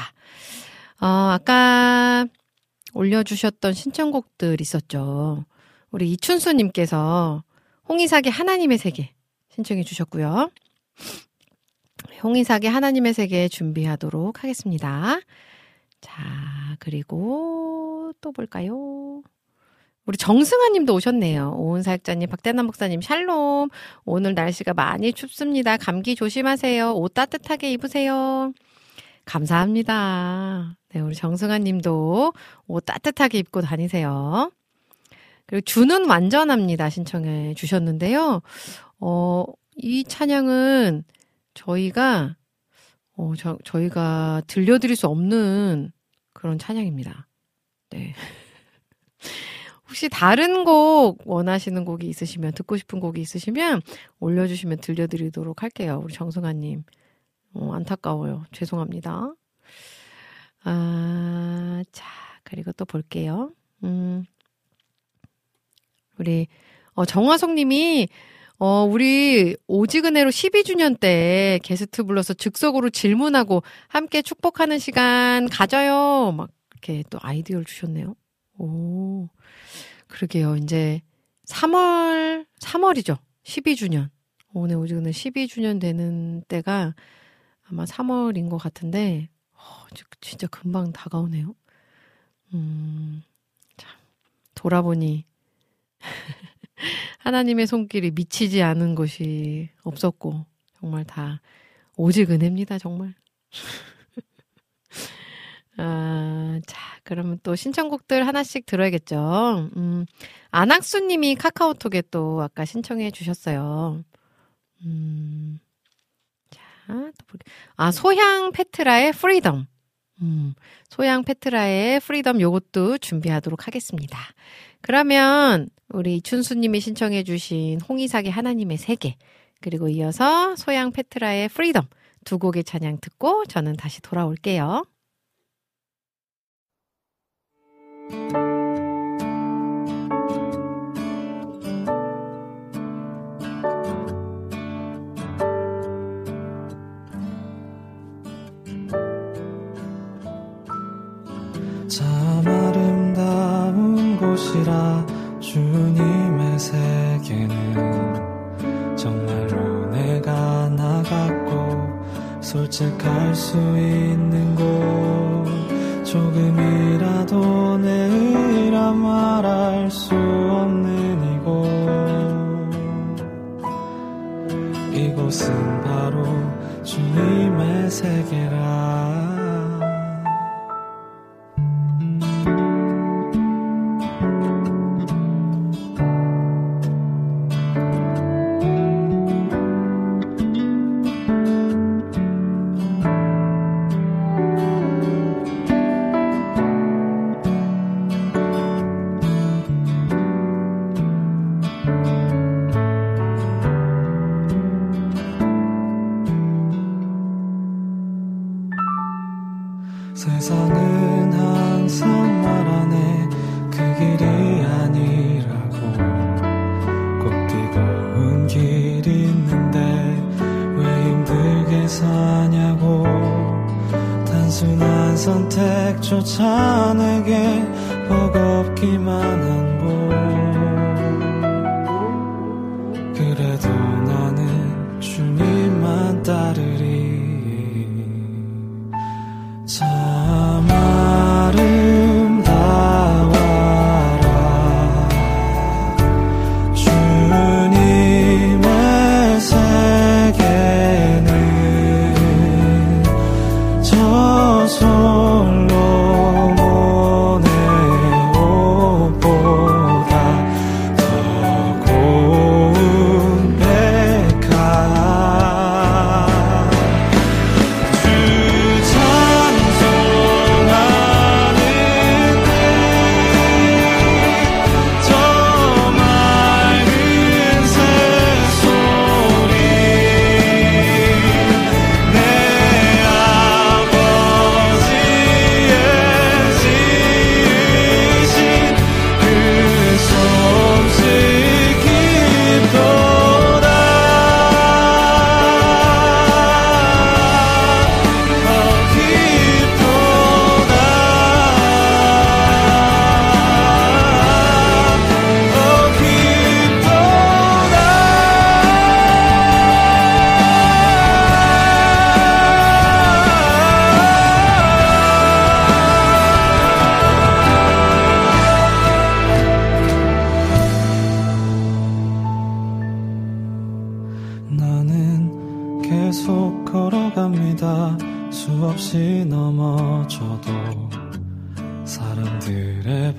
어, 아까 올려주셨던 신청곡들 있었죠. 우리 이춘수님께서 홍의사기 하나님의 세계 신청해 주셨고요. 홍의사기 하나님의 세계 준비하도록 하겠습니다. 자, 그리고 또 볼까요? 우리 정승아 님도 오셨네요. 오은 사역자님, 박대남 목사님, 샬롬. 오늘 날씨가 많이 춥습니다. 감기 조심하세요. 옷 따뜻하게 입으세요. 감사합니다. 네, 우리 정승아 님도 옷 따뜻하게 입고 다니세요. 그리고 주는 완전합니다. 신청해 주셨는데요. 어, 이 찬양은 저희가, 어, 저, 저희가 들려드릴 수 없는 그런 찬양입니다. 네. 혹시 다른 곡 원하시는 곡이 있으시면, 듣고 싶은 곡이 있으시면 올려주시면 들려드리도록 할게요. 우리 정승아님. 어, 안타까워요. 죄송합니다. 아, 자, 그리고 또 볼게요. 음, 우리, 어, 정화석 님이, 어, 우리 오지근해로 12주년 때 게스트 불러서 즉석으로 질문하고 함께 축복하는 시간 가져요. 막 이렇게 또 아이디어를 주셨네요. 오, 그러게요. 이제 3월, 3월이죠. 12주년. 오늘 오지근해 12주년 되는 때가 아마 3월인 것 같은데, 어, 진짜 금방 다가오네요. 음, 참, 돌아보니, 하나님의 손길이 미치지 않은 것이 없었고, 정말 다 오직 은혜입니다, 정말. 아, 자, 그러면 또 신청곡들 하나씩 들어야겠죠. 음, 안학수 님이 카카오톡에 또 아까 신청해 주셨어요. 음, 자, 또 볼게. 아, 소향 페트라의 Freedom. 음, 소향 페트라의 Freedom 요것도 준비하도록 하겠습니다. 그러면 우리 이춘수님이 신청해 주신 홍이삭의 하나님의 세계 그리고 이어서 소향 페트라의 Freedom 두 곡의 찬양 듣고 저는 다시 돌아올게요. 곳이라 주님의 세계는 정말로 내가 나갔고 솔직할 수 있는 곳. 조금이라도 내 의라 말할 수 없는 이곳. 이곳은 바로 주님의 세계라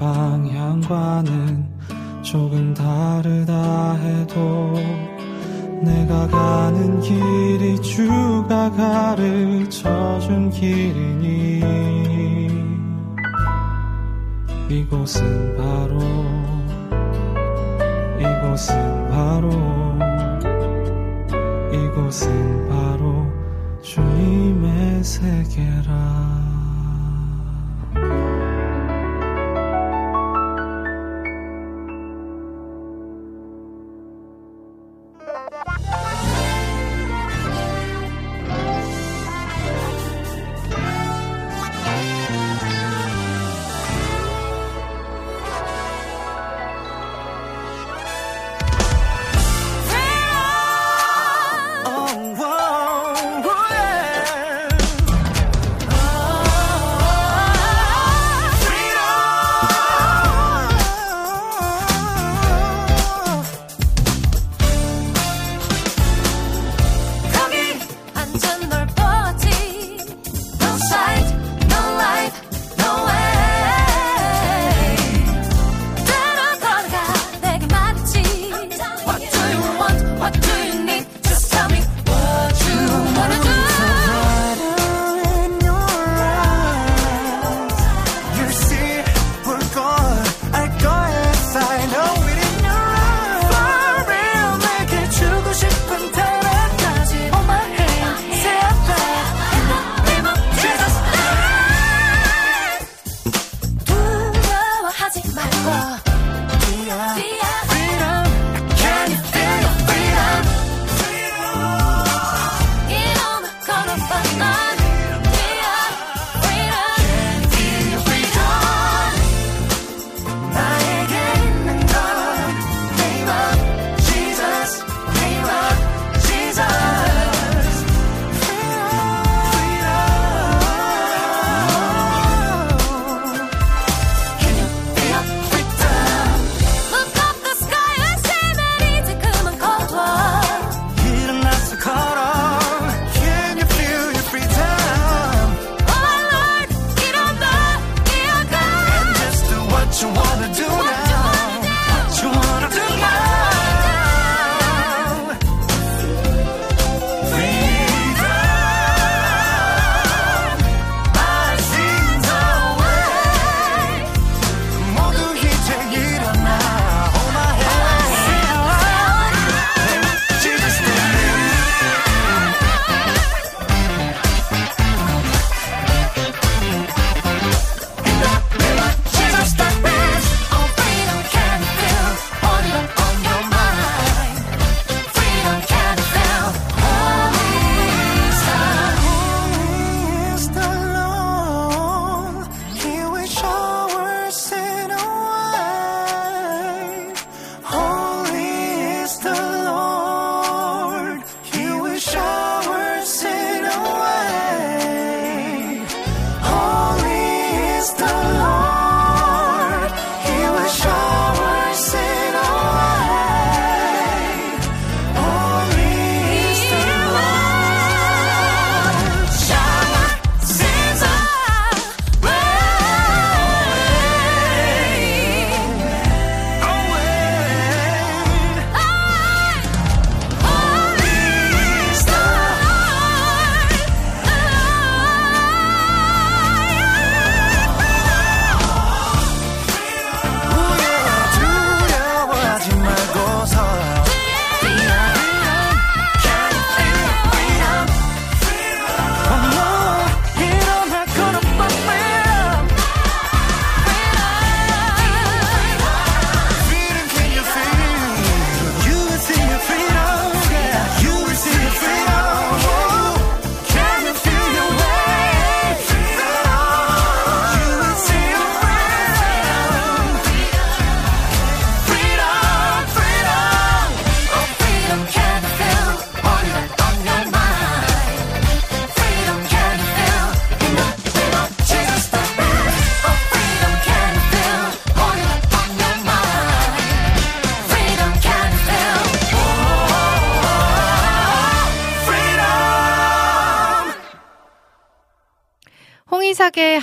방향과는 조금 다르다 해도 내가 가는 길이 주가 가르쳐준 길이니. 이곳은 바로 이곳은 바로 이곳은 바로 주님의 세계라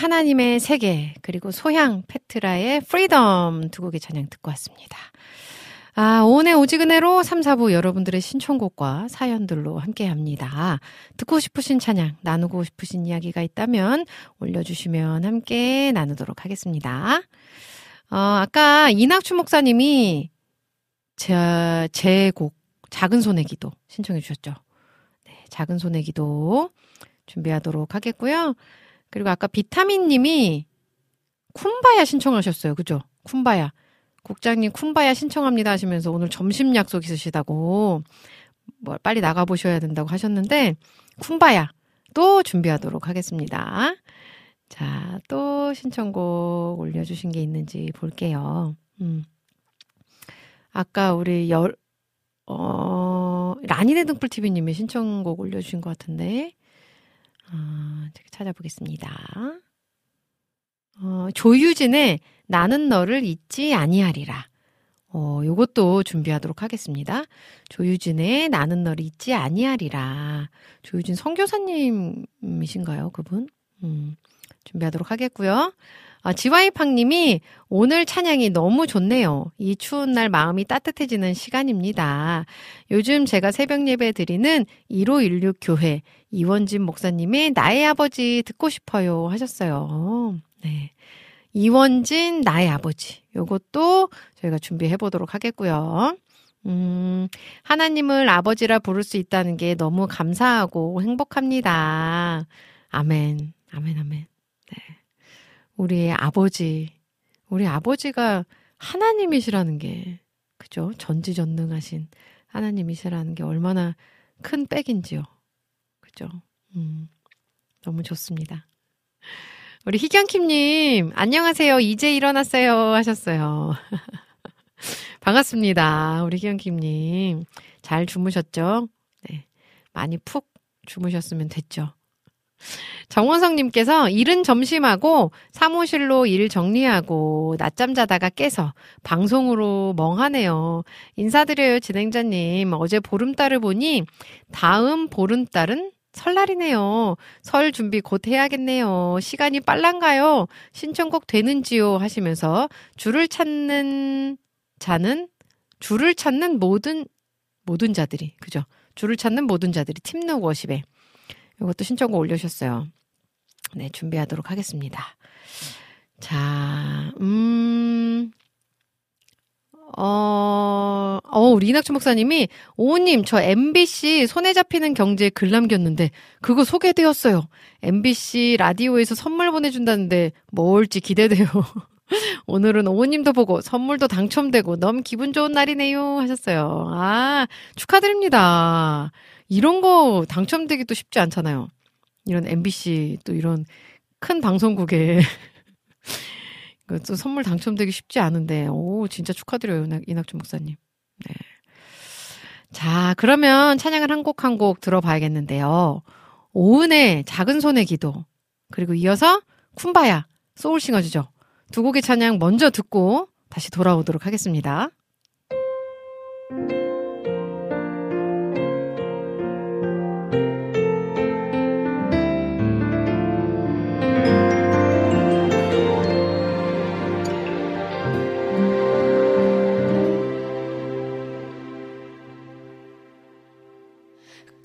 하나님의 세계, 그리고 소향 페트라의 Freedom 두 곡의 찬양 듣고 왔습니다. 아, 오은의 오직은혜로 3, 4부 여러분들의 신청곡과 사연들로 함께 합니다. 듣고 싶으신 찬양, 나누고 싶으신 이야기가 있다면 올려주시면 함께 나누도록 하겠습니다. 어, 아까 이낙추 목사님이 제, 제 곡, 작은 손의 기도 신청해 주셨죠. 네, 작은 손의 기도 준비하도록 하겠고요. 그리고 아까 비타민 님이 쿤바야 신청하셨어요. 그죠? 쿤바야. 국장님 쿤바야 신청합니다 하시면서 오늘 점심 약속 있으시다고 뭐 빨리 나가 보셔야 된다고 하셨는데 쿤바야 또 준비하도록 하겠습니다. 자, 또 신청곡 올려주신 게 있는지 볼게요. 음. 아까 우리 열, 어, 라니네 등불TV님의 신청곡 올려주신 것 같은데, 어, 찾아보겠습니다. 어, 조유진의 나는 너를 잊지 아니하리라. 어, 요것도 준비하도록 하겠습니다. 조유진의 나는 너를 잊지 아니하리라. 조유진 선교사님이신가요, 그분? 음, 준비하도록 하겠고요. 아, 지와이팡님이 오늘 찬양이 너무 좋네요. 이 추운 날 마음이 따뜻해지는 시간입니다. 요즘 제가 새벽 예배 드리는 1516 교회 이원진 목사님의 나의 아버지 듣고 싶어요 하셨어요. 네. 이원진 나의 아버지. 요것도 저희가 준비해 보도록 하겠고요. 음, 하나님을 아버지라 부를 수 있다는 게 너무 감사하고 행복합니다. 아멘. 아멘, 아멘. 네. 우리의 아버지, 우리 아버지가 하나님이시라는 게, 그죠? 전지전능하신 하나님이시라는 게 얼마나 큰 백인지요. 그죠? 음, 너무 좋습니다. 우리 희경킴님, 안녕하세요. 이제 일어났어요. 하셨어요. 반갑습니다. 우리 희경킴님. 잘 주무셨죠? 네. 많이 푹 주무셨으면 됐죠. 정원성님께서 일은 점심하고 사무실로 일 정리하고 낮잠 자다가 깨서 방송으로 멍하네요. 인사드려요, 진행자님. 어제 보름달을 보니 다음 보름달은 설날이네요. 설 준비 곧 해야겠네요. 시간이 빨란가요? 신청곡 되는지요? 하시면서 줄을 찾는 자는 줄을 찾는 모든 모든 자들이 그죠? 줄을 찾는 모든 자들이 팀노 워십에 이것도 신청곡 올려주셨어요. 네, 준비하도록 하겠습니다. 자, 음, 어, 어, 우리 이낙주 목사님이, 오우님, 저 MBC 손에 잡히는 경제 글 남겼는데, 그거 소개되었어요. MBC 라디오에서 선물 보내준다는데, 뭘지 기대돼요. 오늘은 오우님도 보고, 선물도 당첨되고, 너무 기분 좋은 날이네요. 하셨어요. 아, 축하드립니다. 이런 거 당첨되기도 쉽지 않잖아요. 이런 MBC 또 이런 큰 방송국에 또 선물 당첨되기 쉽지 않은데, 오, 진짜 축하드려요, 이낙준 목사님. 네. 자, 그러면 찬양을 한 곡 한 곡 들어봐야겠는데요. 오은의 작은 손의 기도, 그리고 이어서 쿤바야, 소울싱어즈죠. 두 곡의 찬양 먼저 듣고 다시 돌아오도록 하겠습니다.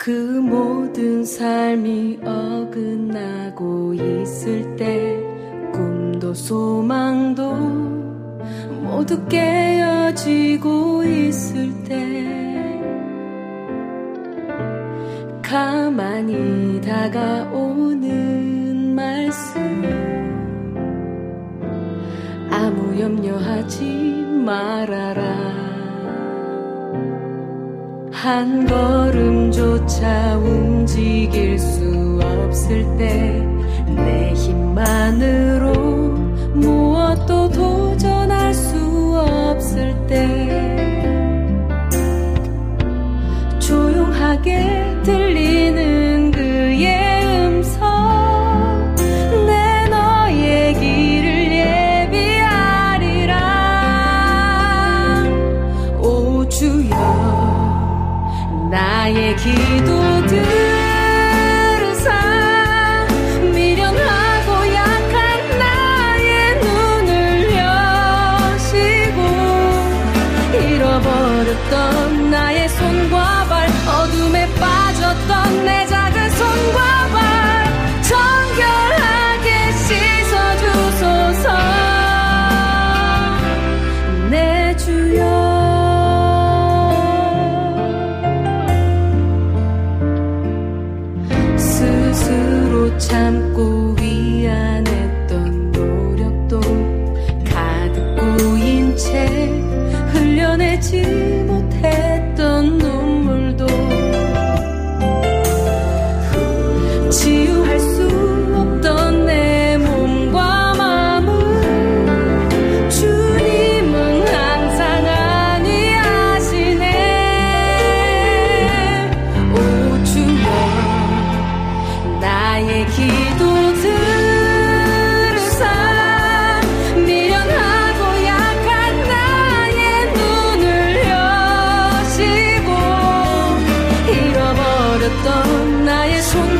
그 모든 삶이 어긋나고 있을 때 꿈도 소망도 모두 깨어지고 있을 때 가만히 다가오는 말씀 아무 염려하지 말아라 한 걸음조차 움직일 수 없을 때 내 힘만으로 무엇도 도전할 수 없을 때 조용하게 들리는 나의 손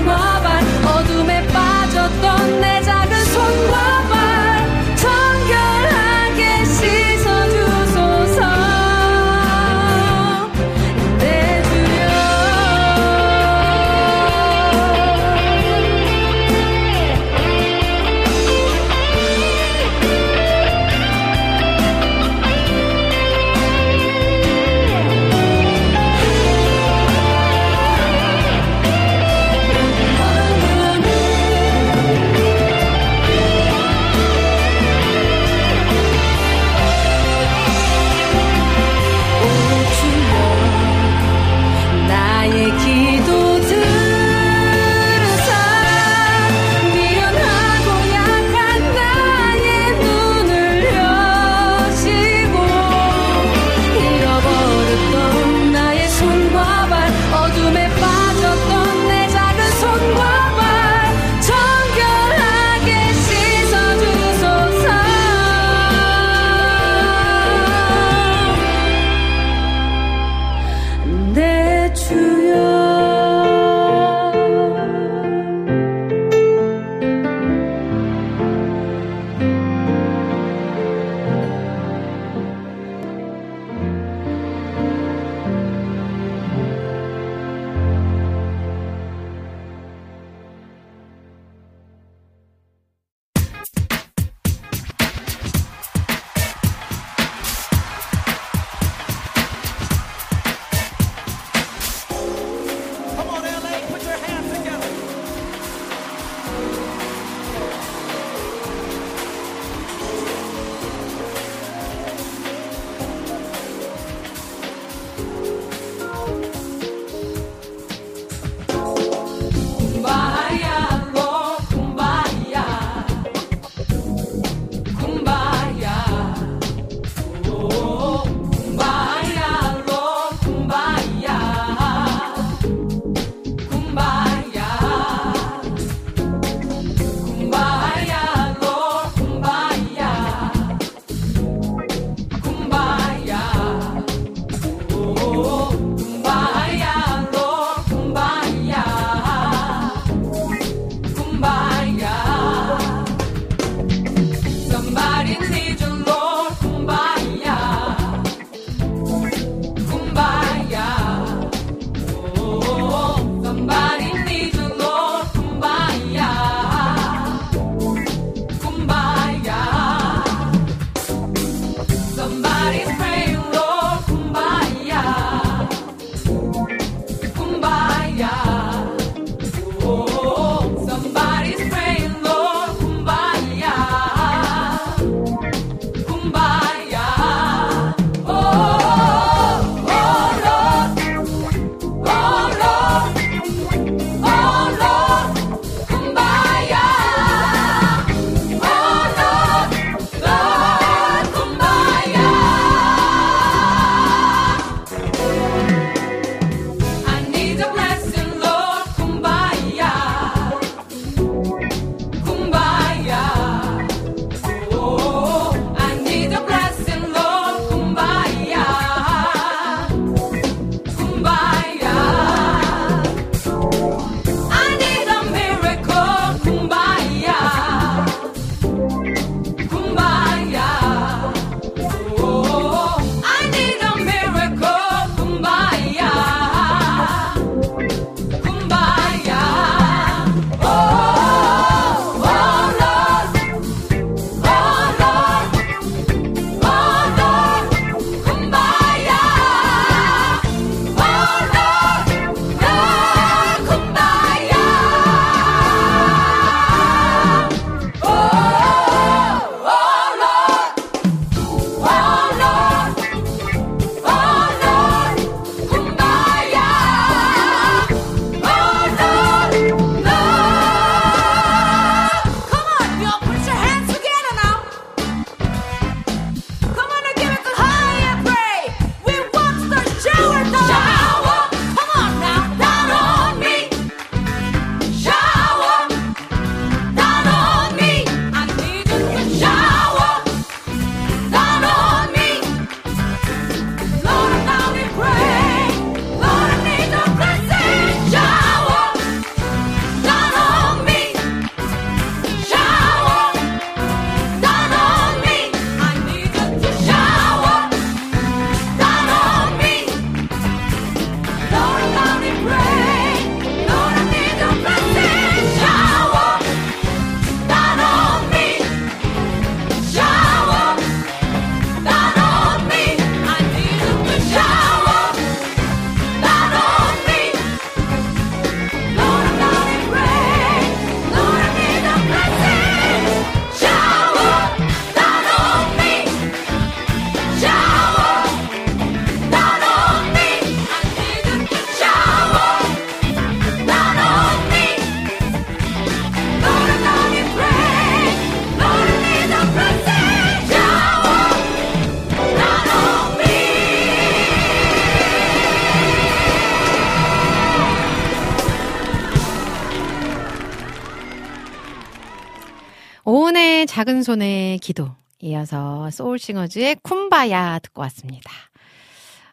작은 손의 기도. 이어서 소울싱어즈의 쿰바야 듣고 왔습니다.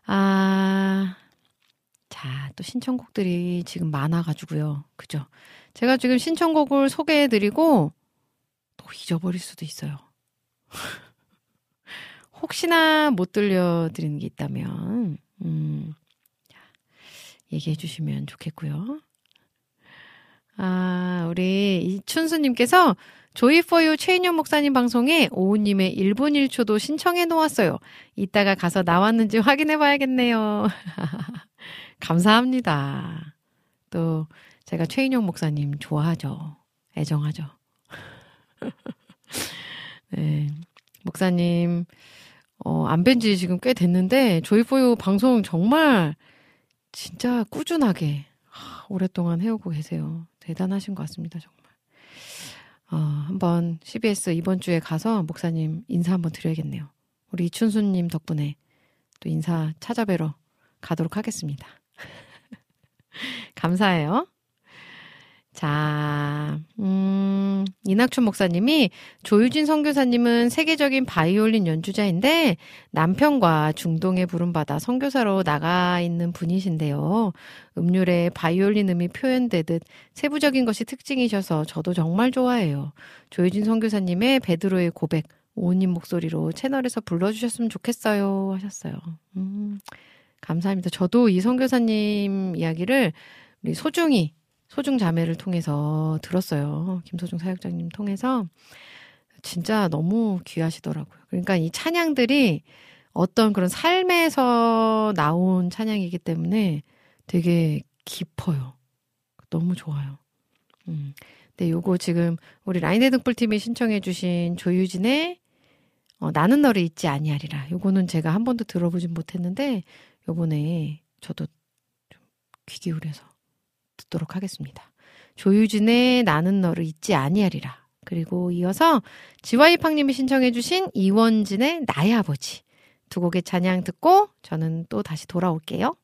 아, 자, 또 신청곡들이 지금 많아가지고요. 그죠? 제가 지금 신청곡을 소개해드리고 또 잊어버릴 수도 있어요. 혹시나 못 들려드리는 게 있다면, 음, 얘기해 주시면 좋겠고요. 아, 우리 이춘수님께서 조이포유 최인영 목사님 방송에 오우님의 1분 1초도 신청해 놓았어요. 이따가 가서 나왔는지 확인해 봐야겠네요. 감사합니다. 또 제가 최인영 목사님 좋아하죠. 애정하죠. 네. 목사님, 어, 안 뵌 지 지금 꽤 됐는데, 조이포유 방송 정말 진짜 꾸준하게 하, 오랫동안 해오고 계세요. 대단하신 것 같습니다, 정말. 어, 한번 CBS 이번 주에 가서 목사님 인사 한번 드려야겠네요. 우리 이춘수님 덕분에 또 인사 찾아뵈러 가도록 하겠습니다. 감사해요. 자, 음, 이낙춘 목사님이 조유진 선교사님은 세계적인 바이올린 연주자인데 남편과 중동에 부름받아 선교사로 나가 있는 분이신데요. 음률에 바이올린 음이 표현되듯 세부적인 것이 특징이셔서 저도 정말 좋아해요. 조유진 선교사님의 베드로의 고백, 오님 목소리로 채널에서 불러주셨으면 좋겠어요. 하셨어요. 음, 감사합니다. 저도 이 선교사님 이야기를 우리 소중히 소중 자매를 통해서 들었어요. 김소중 사역장님 통해서 진짜 너무 귀하시더라고요. 그러니까 이 찬양들이 어떤 그런 삶에서 나온 찬양이기 때문에 되게 깊어요. 너무 좋아요. 음. 근데 요거 지금 우리 라인의 등불팀이 신청해주신 조유진의 어, 나는 너를 잊지 아니하리라. 요거는 제가 한 번도 들어보진 못했는데 요번에 저도 좀 귀 기울여서 듣도록 하겠습니다. 조유진의 나는 너를 잊지 아니하리라. 그리고 이어서 지와이팡님이 신청해주신 이원진의 나의 아버지 두 곡의 찬양 듣고 저는 또 다시 돌아올게요.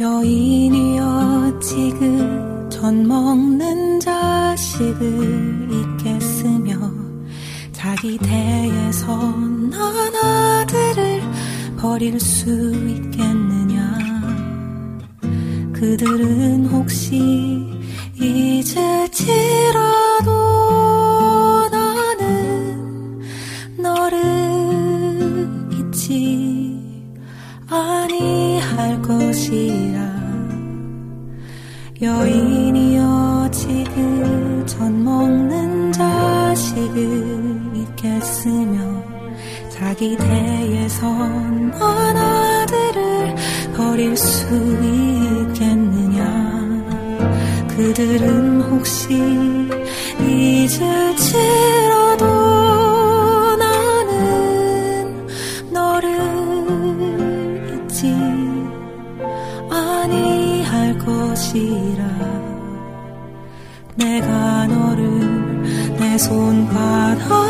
여인이여 지금 전 먹는 자식을 잊겠으며 자기 대에서 난 아들을 버릴 수 있겠느냐? 그들은 혹시 잊을지라도 나는 너를 잊지 아니 할 것이라. 여인이여 지금 전 먹는 자식을 잊겠으며 자기 대에선 난 아들을 버릴 수 있겠느냐? 그들은 혹시 잊을지라도 것이라 내가 너를 내 손바닥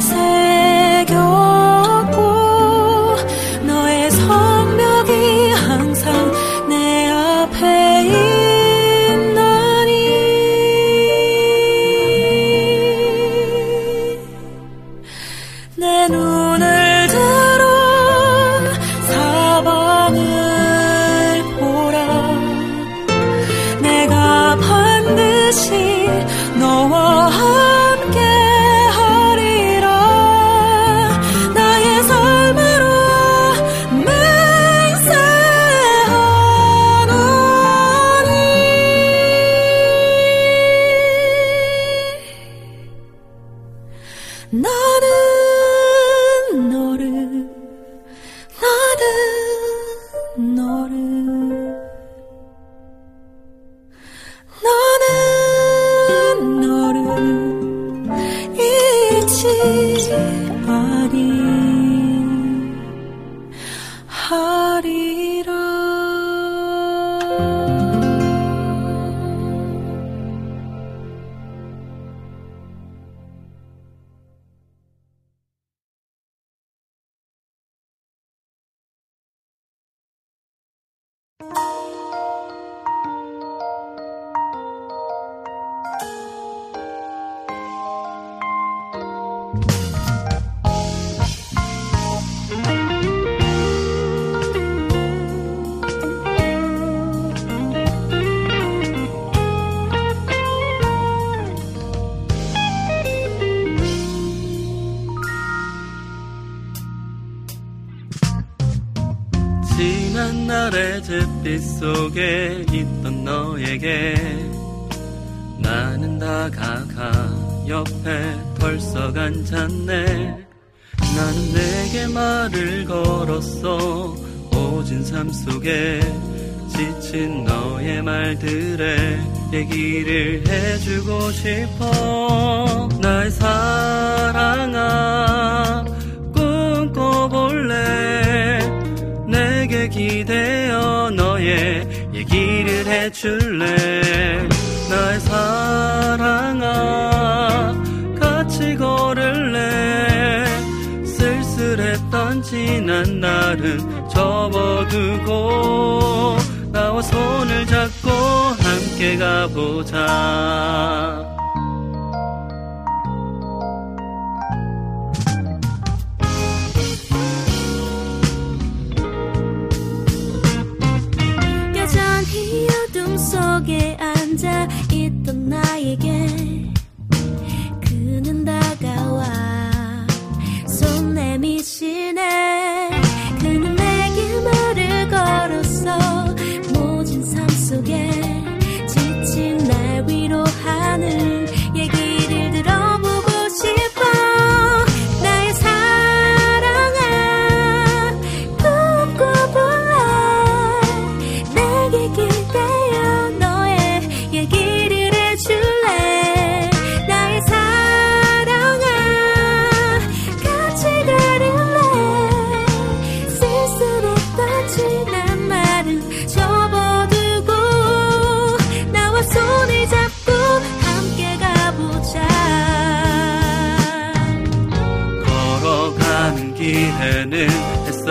새겨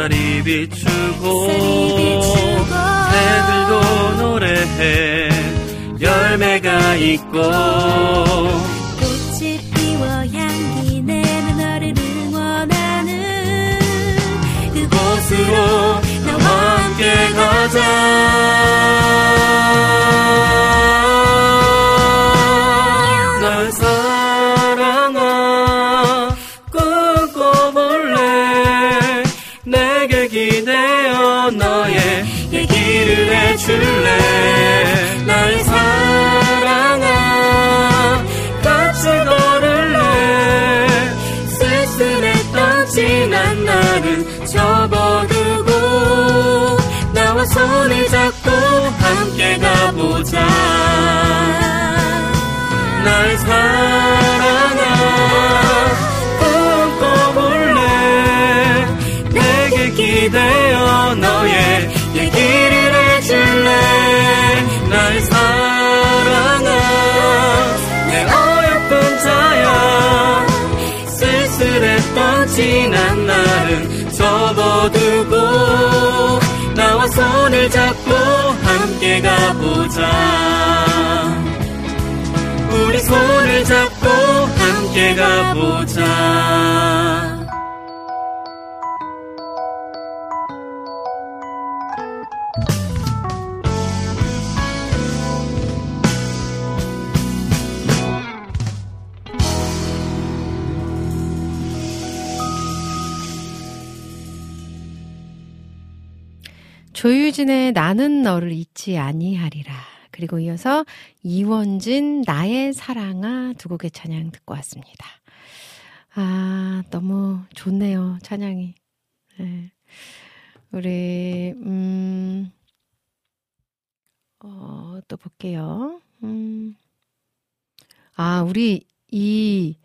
햇살이 비추고, 새들도 노래해 열매가 있고 꽃이 피워 향기 내는 너를 응원하는 그곳으로 나와 함께 가자. 난 나를 접어두고 나와 손을 잡고 함께 가보자. 날 사랑아 꿈꿔볼래? 내게 기대어 너의 얘기를 해줄래? 날 사랑아 지난 날은 접어두고 나와 손을 잡고 함께 가보자. 우리 손을 잡고 함께 가보자 조유진의 나는 너를 잊지 아니하리라. 그리고 이어서 이원진 나의 사랑아 두 곡의 찬양 듣고 왔습니다. 아, 너무 좋네요. 찬양이. 네. 우리 음 어, 또 볼게요. 음. 아, 우리 이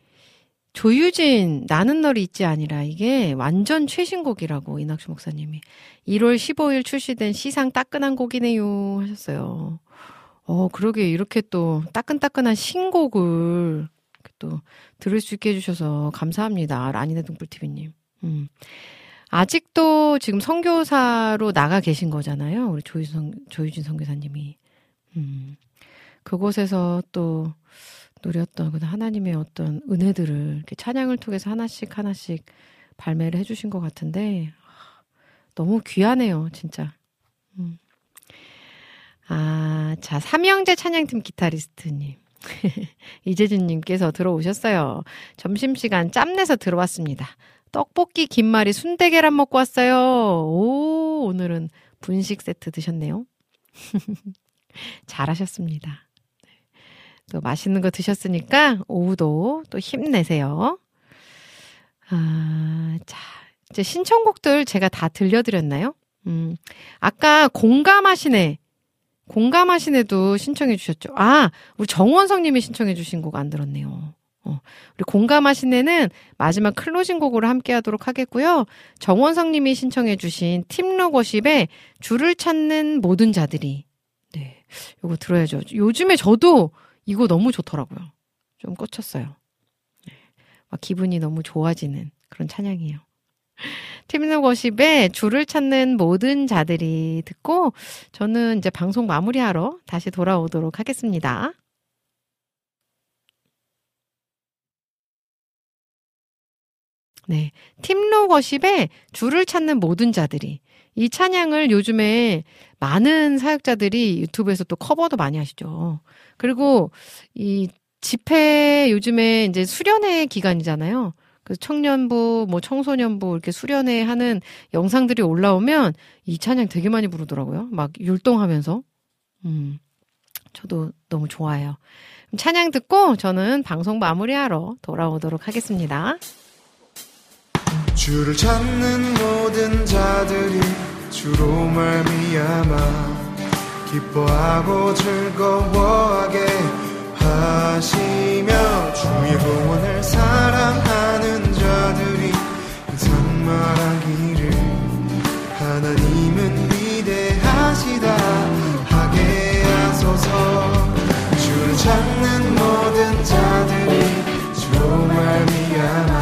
조유진 나는 너를 잊지 아니라 이게 완전 최신곡이라고 이낙주 목사님이 1월 15일 출시된 시상 따끈한 곡이네요 하셨어요. 어 그러게 이렇게 또 따끈따끈한 신곡을 또 들을 수 있게 해주셔서 감사합니다 라니네 등불TV님. 음. 아직도 지금 선교사로 나가 계신 거잖아요 우리 조유진, 조유진 선교사님이. 음. 그곳에서 또 누렸던 그 하나님의 어떤 은혜들을 이렇게 찬양을 통해서 하나씩 하나씩 발매를 해주신 것 같은데 너무 귀하네요, 진짜. 음. 아, 자, 삼형제 찬양팀 기타리스트님. 이재준님께서 들어오셨어요. 점심시간 짬내서 들어왔습니다. 떡볶이, 김말이, 순대 계란 먹고 왔어요. 오, 오늘은 분식 세트 드셨네요. 잘하셨습니다. 또 맛있는 거 드셨으니까 오후도 또 힘내세요. 아, 자, 이제 신청곡들 제가 다 들려드렸나요? 음, 아까 공감하시네. 공감하시네도 신청해 주셨죠. 아, 우리 정원성 님이 신청해 주신 곡 안 들었네요. 어, 우리 공감하시네는 마지막 클로징 곡으로 함께 하도록 하겠고요. 정원성 님이 신청해 주신 팀로거십의 줄을 찾는 모든 자들이. 네. 요거 들어야죠. 요즘에 저도 이거 너무 좋더라고요. 좀 꽂혔어요. 네. 막 기분이 너무 좋아지는 그런 찬양이에요. 팀노거십의 줄을 찾는 모든 자들이 듣고 저는 이제 방송 마무리하러 다시 돌아오도록 하겠습니다. 네. 팀로거십의 줄을 찾는 모든 자들이 이 찬양을 요즘에 많은 사역자들이 유튜브에서 또 커버도 많이 하시죠. 그리고 이 집회 요즘에 이제 수련회 기간이잖아요. 그래서 청년부, 뭐 청소년부 이렇게 수련회 하는 영상들이 올라오면 이 찬양 되게 많이 부르더라고요. 막 율동하면서. 음. 저도 너무 좋아요. 찬양 듣고 저는 방송 마무리하러 돌아오도록 하겠습니다. 주를 찾는 모든 자들이 주로 말미암아 기뻐하고 즐거워하게 하시며 주의 구원을 사랑하는 자들이 항상 말하기를 하나님은 위대하시다. 하게 하소서. 주를 찾는 모든 자들이 주로 말미암아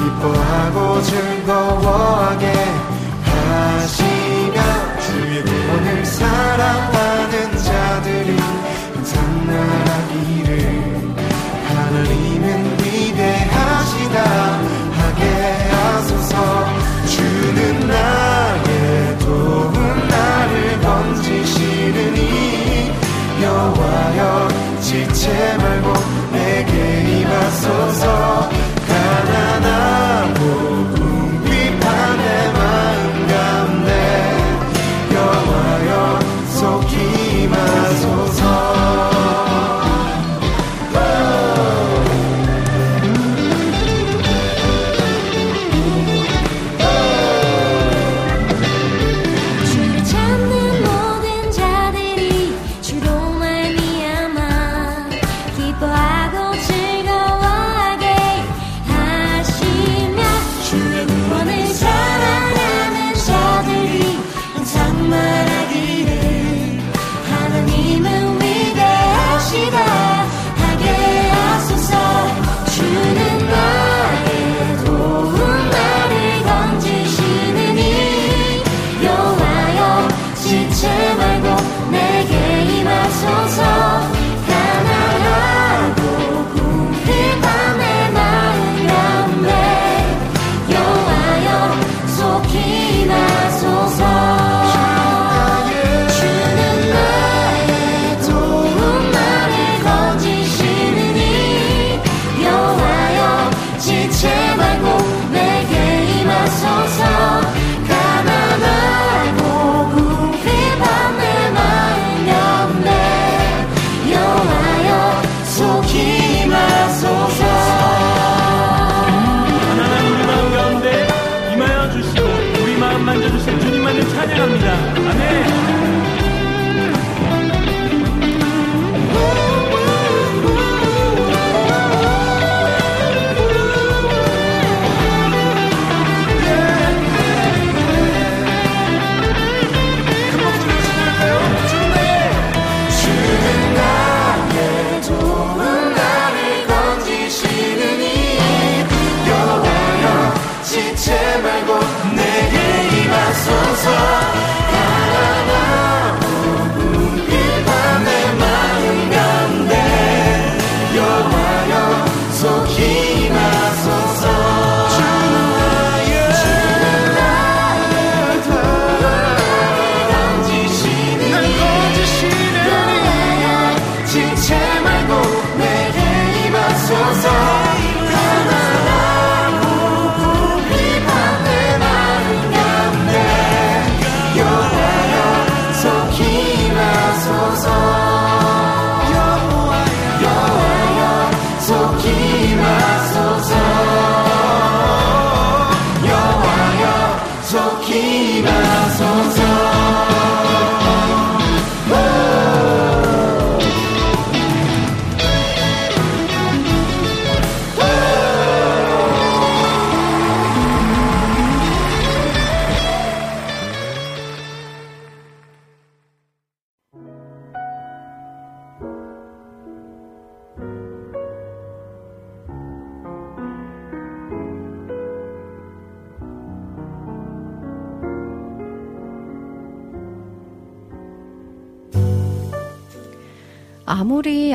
기뻐하고 즐거워하게 임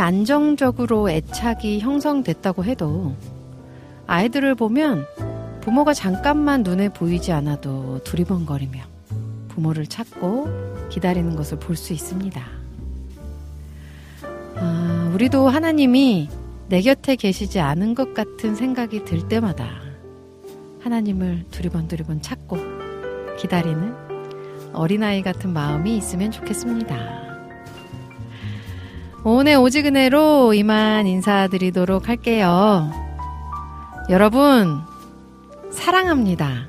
안정적으로 애착이 형성됐다고 해도 아이들을 보면 부모가 잠깐만 눈에 보이지 않아도 두리번거리며 부모를 찾고 기다리는 것을 볼 수 있습니다. 아, 우리도 하나님이 내 곁에 계시지 않은 것 같은 생각이 들 때마다 하나님을 두리번두리번 찾고 기다리는 어린아이 같은 마음이 있으면 좋겠습니다. 오늘 오지근해로 이만 인사드리도록 할게요. 여러분, 사랑합니다.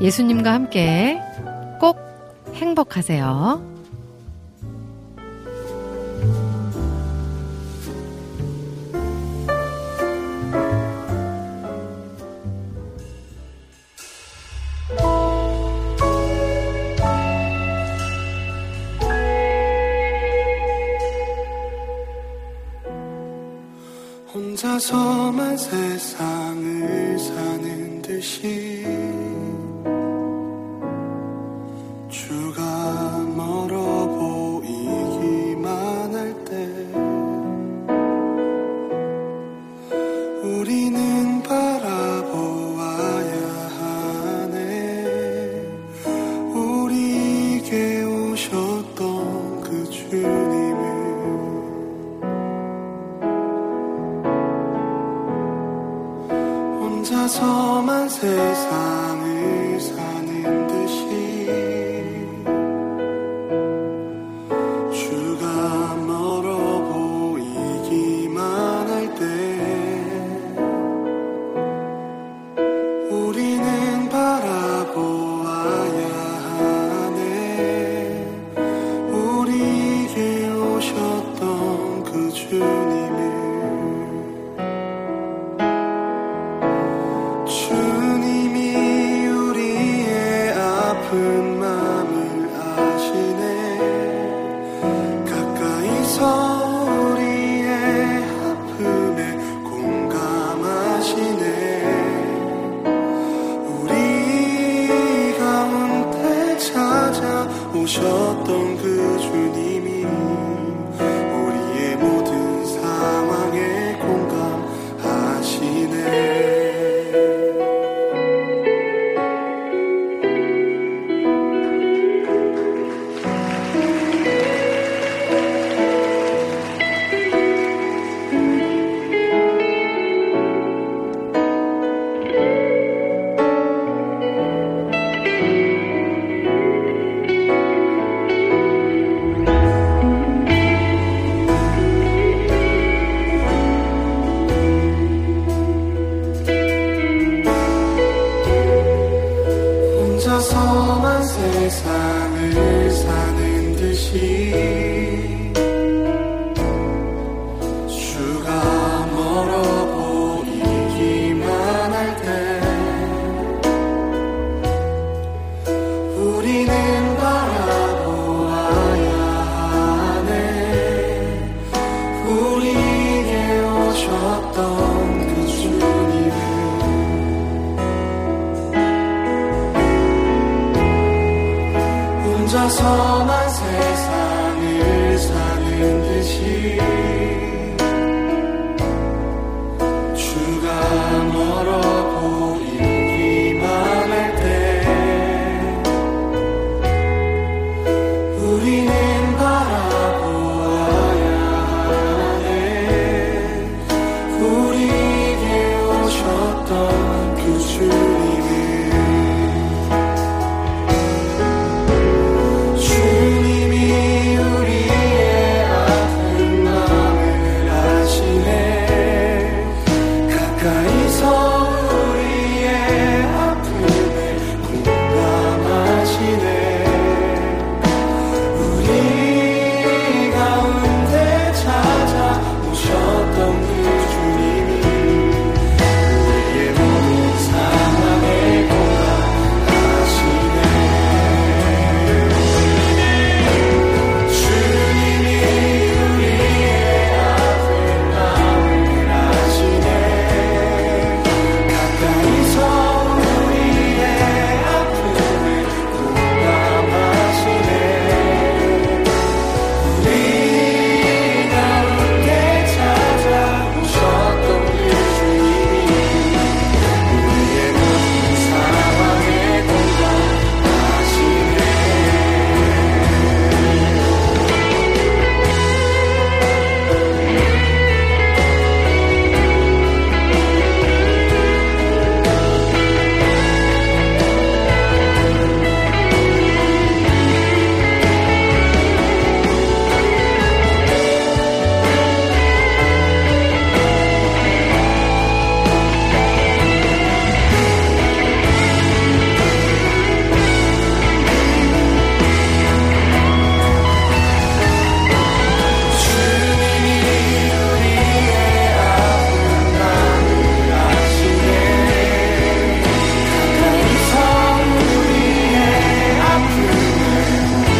예수님과 함께 꼭 행복하세요. 혼자서만 세상을 사는 듯이 혼자 찾아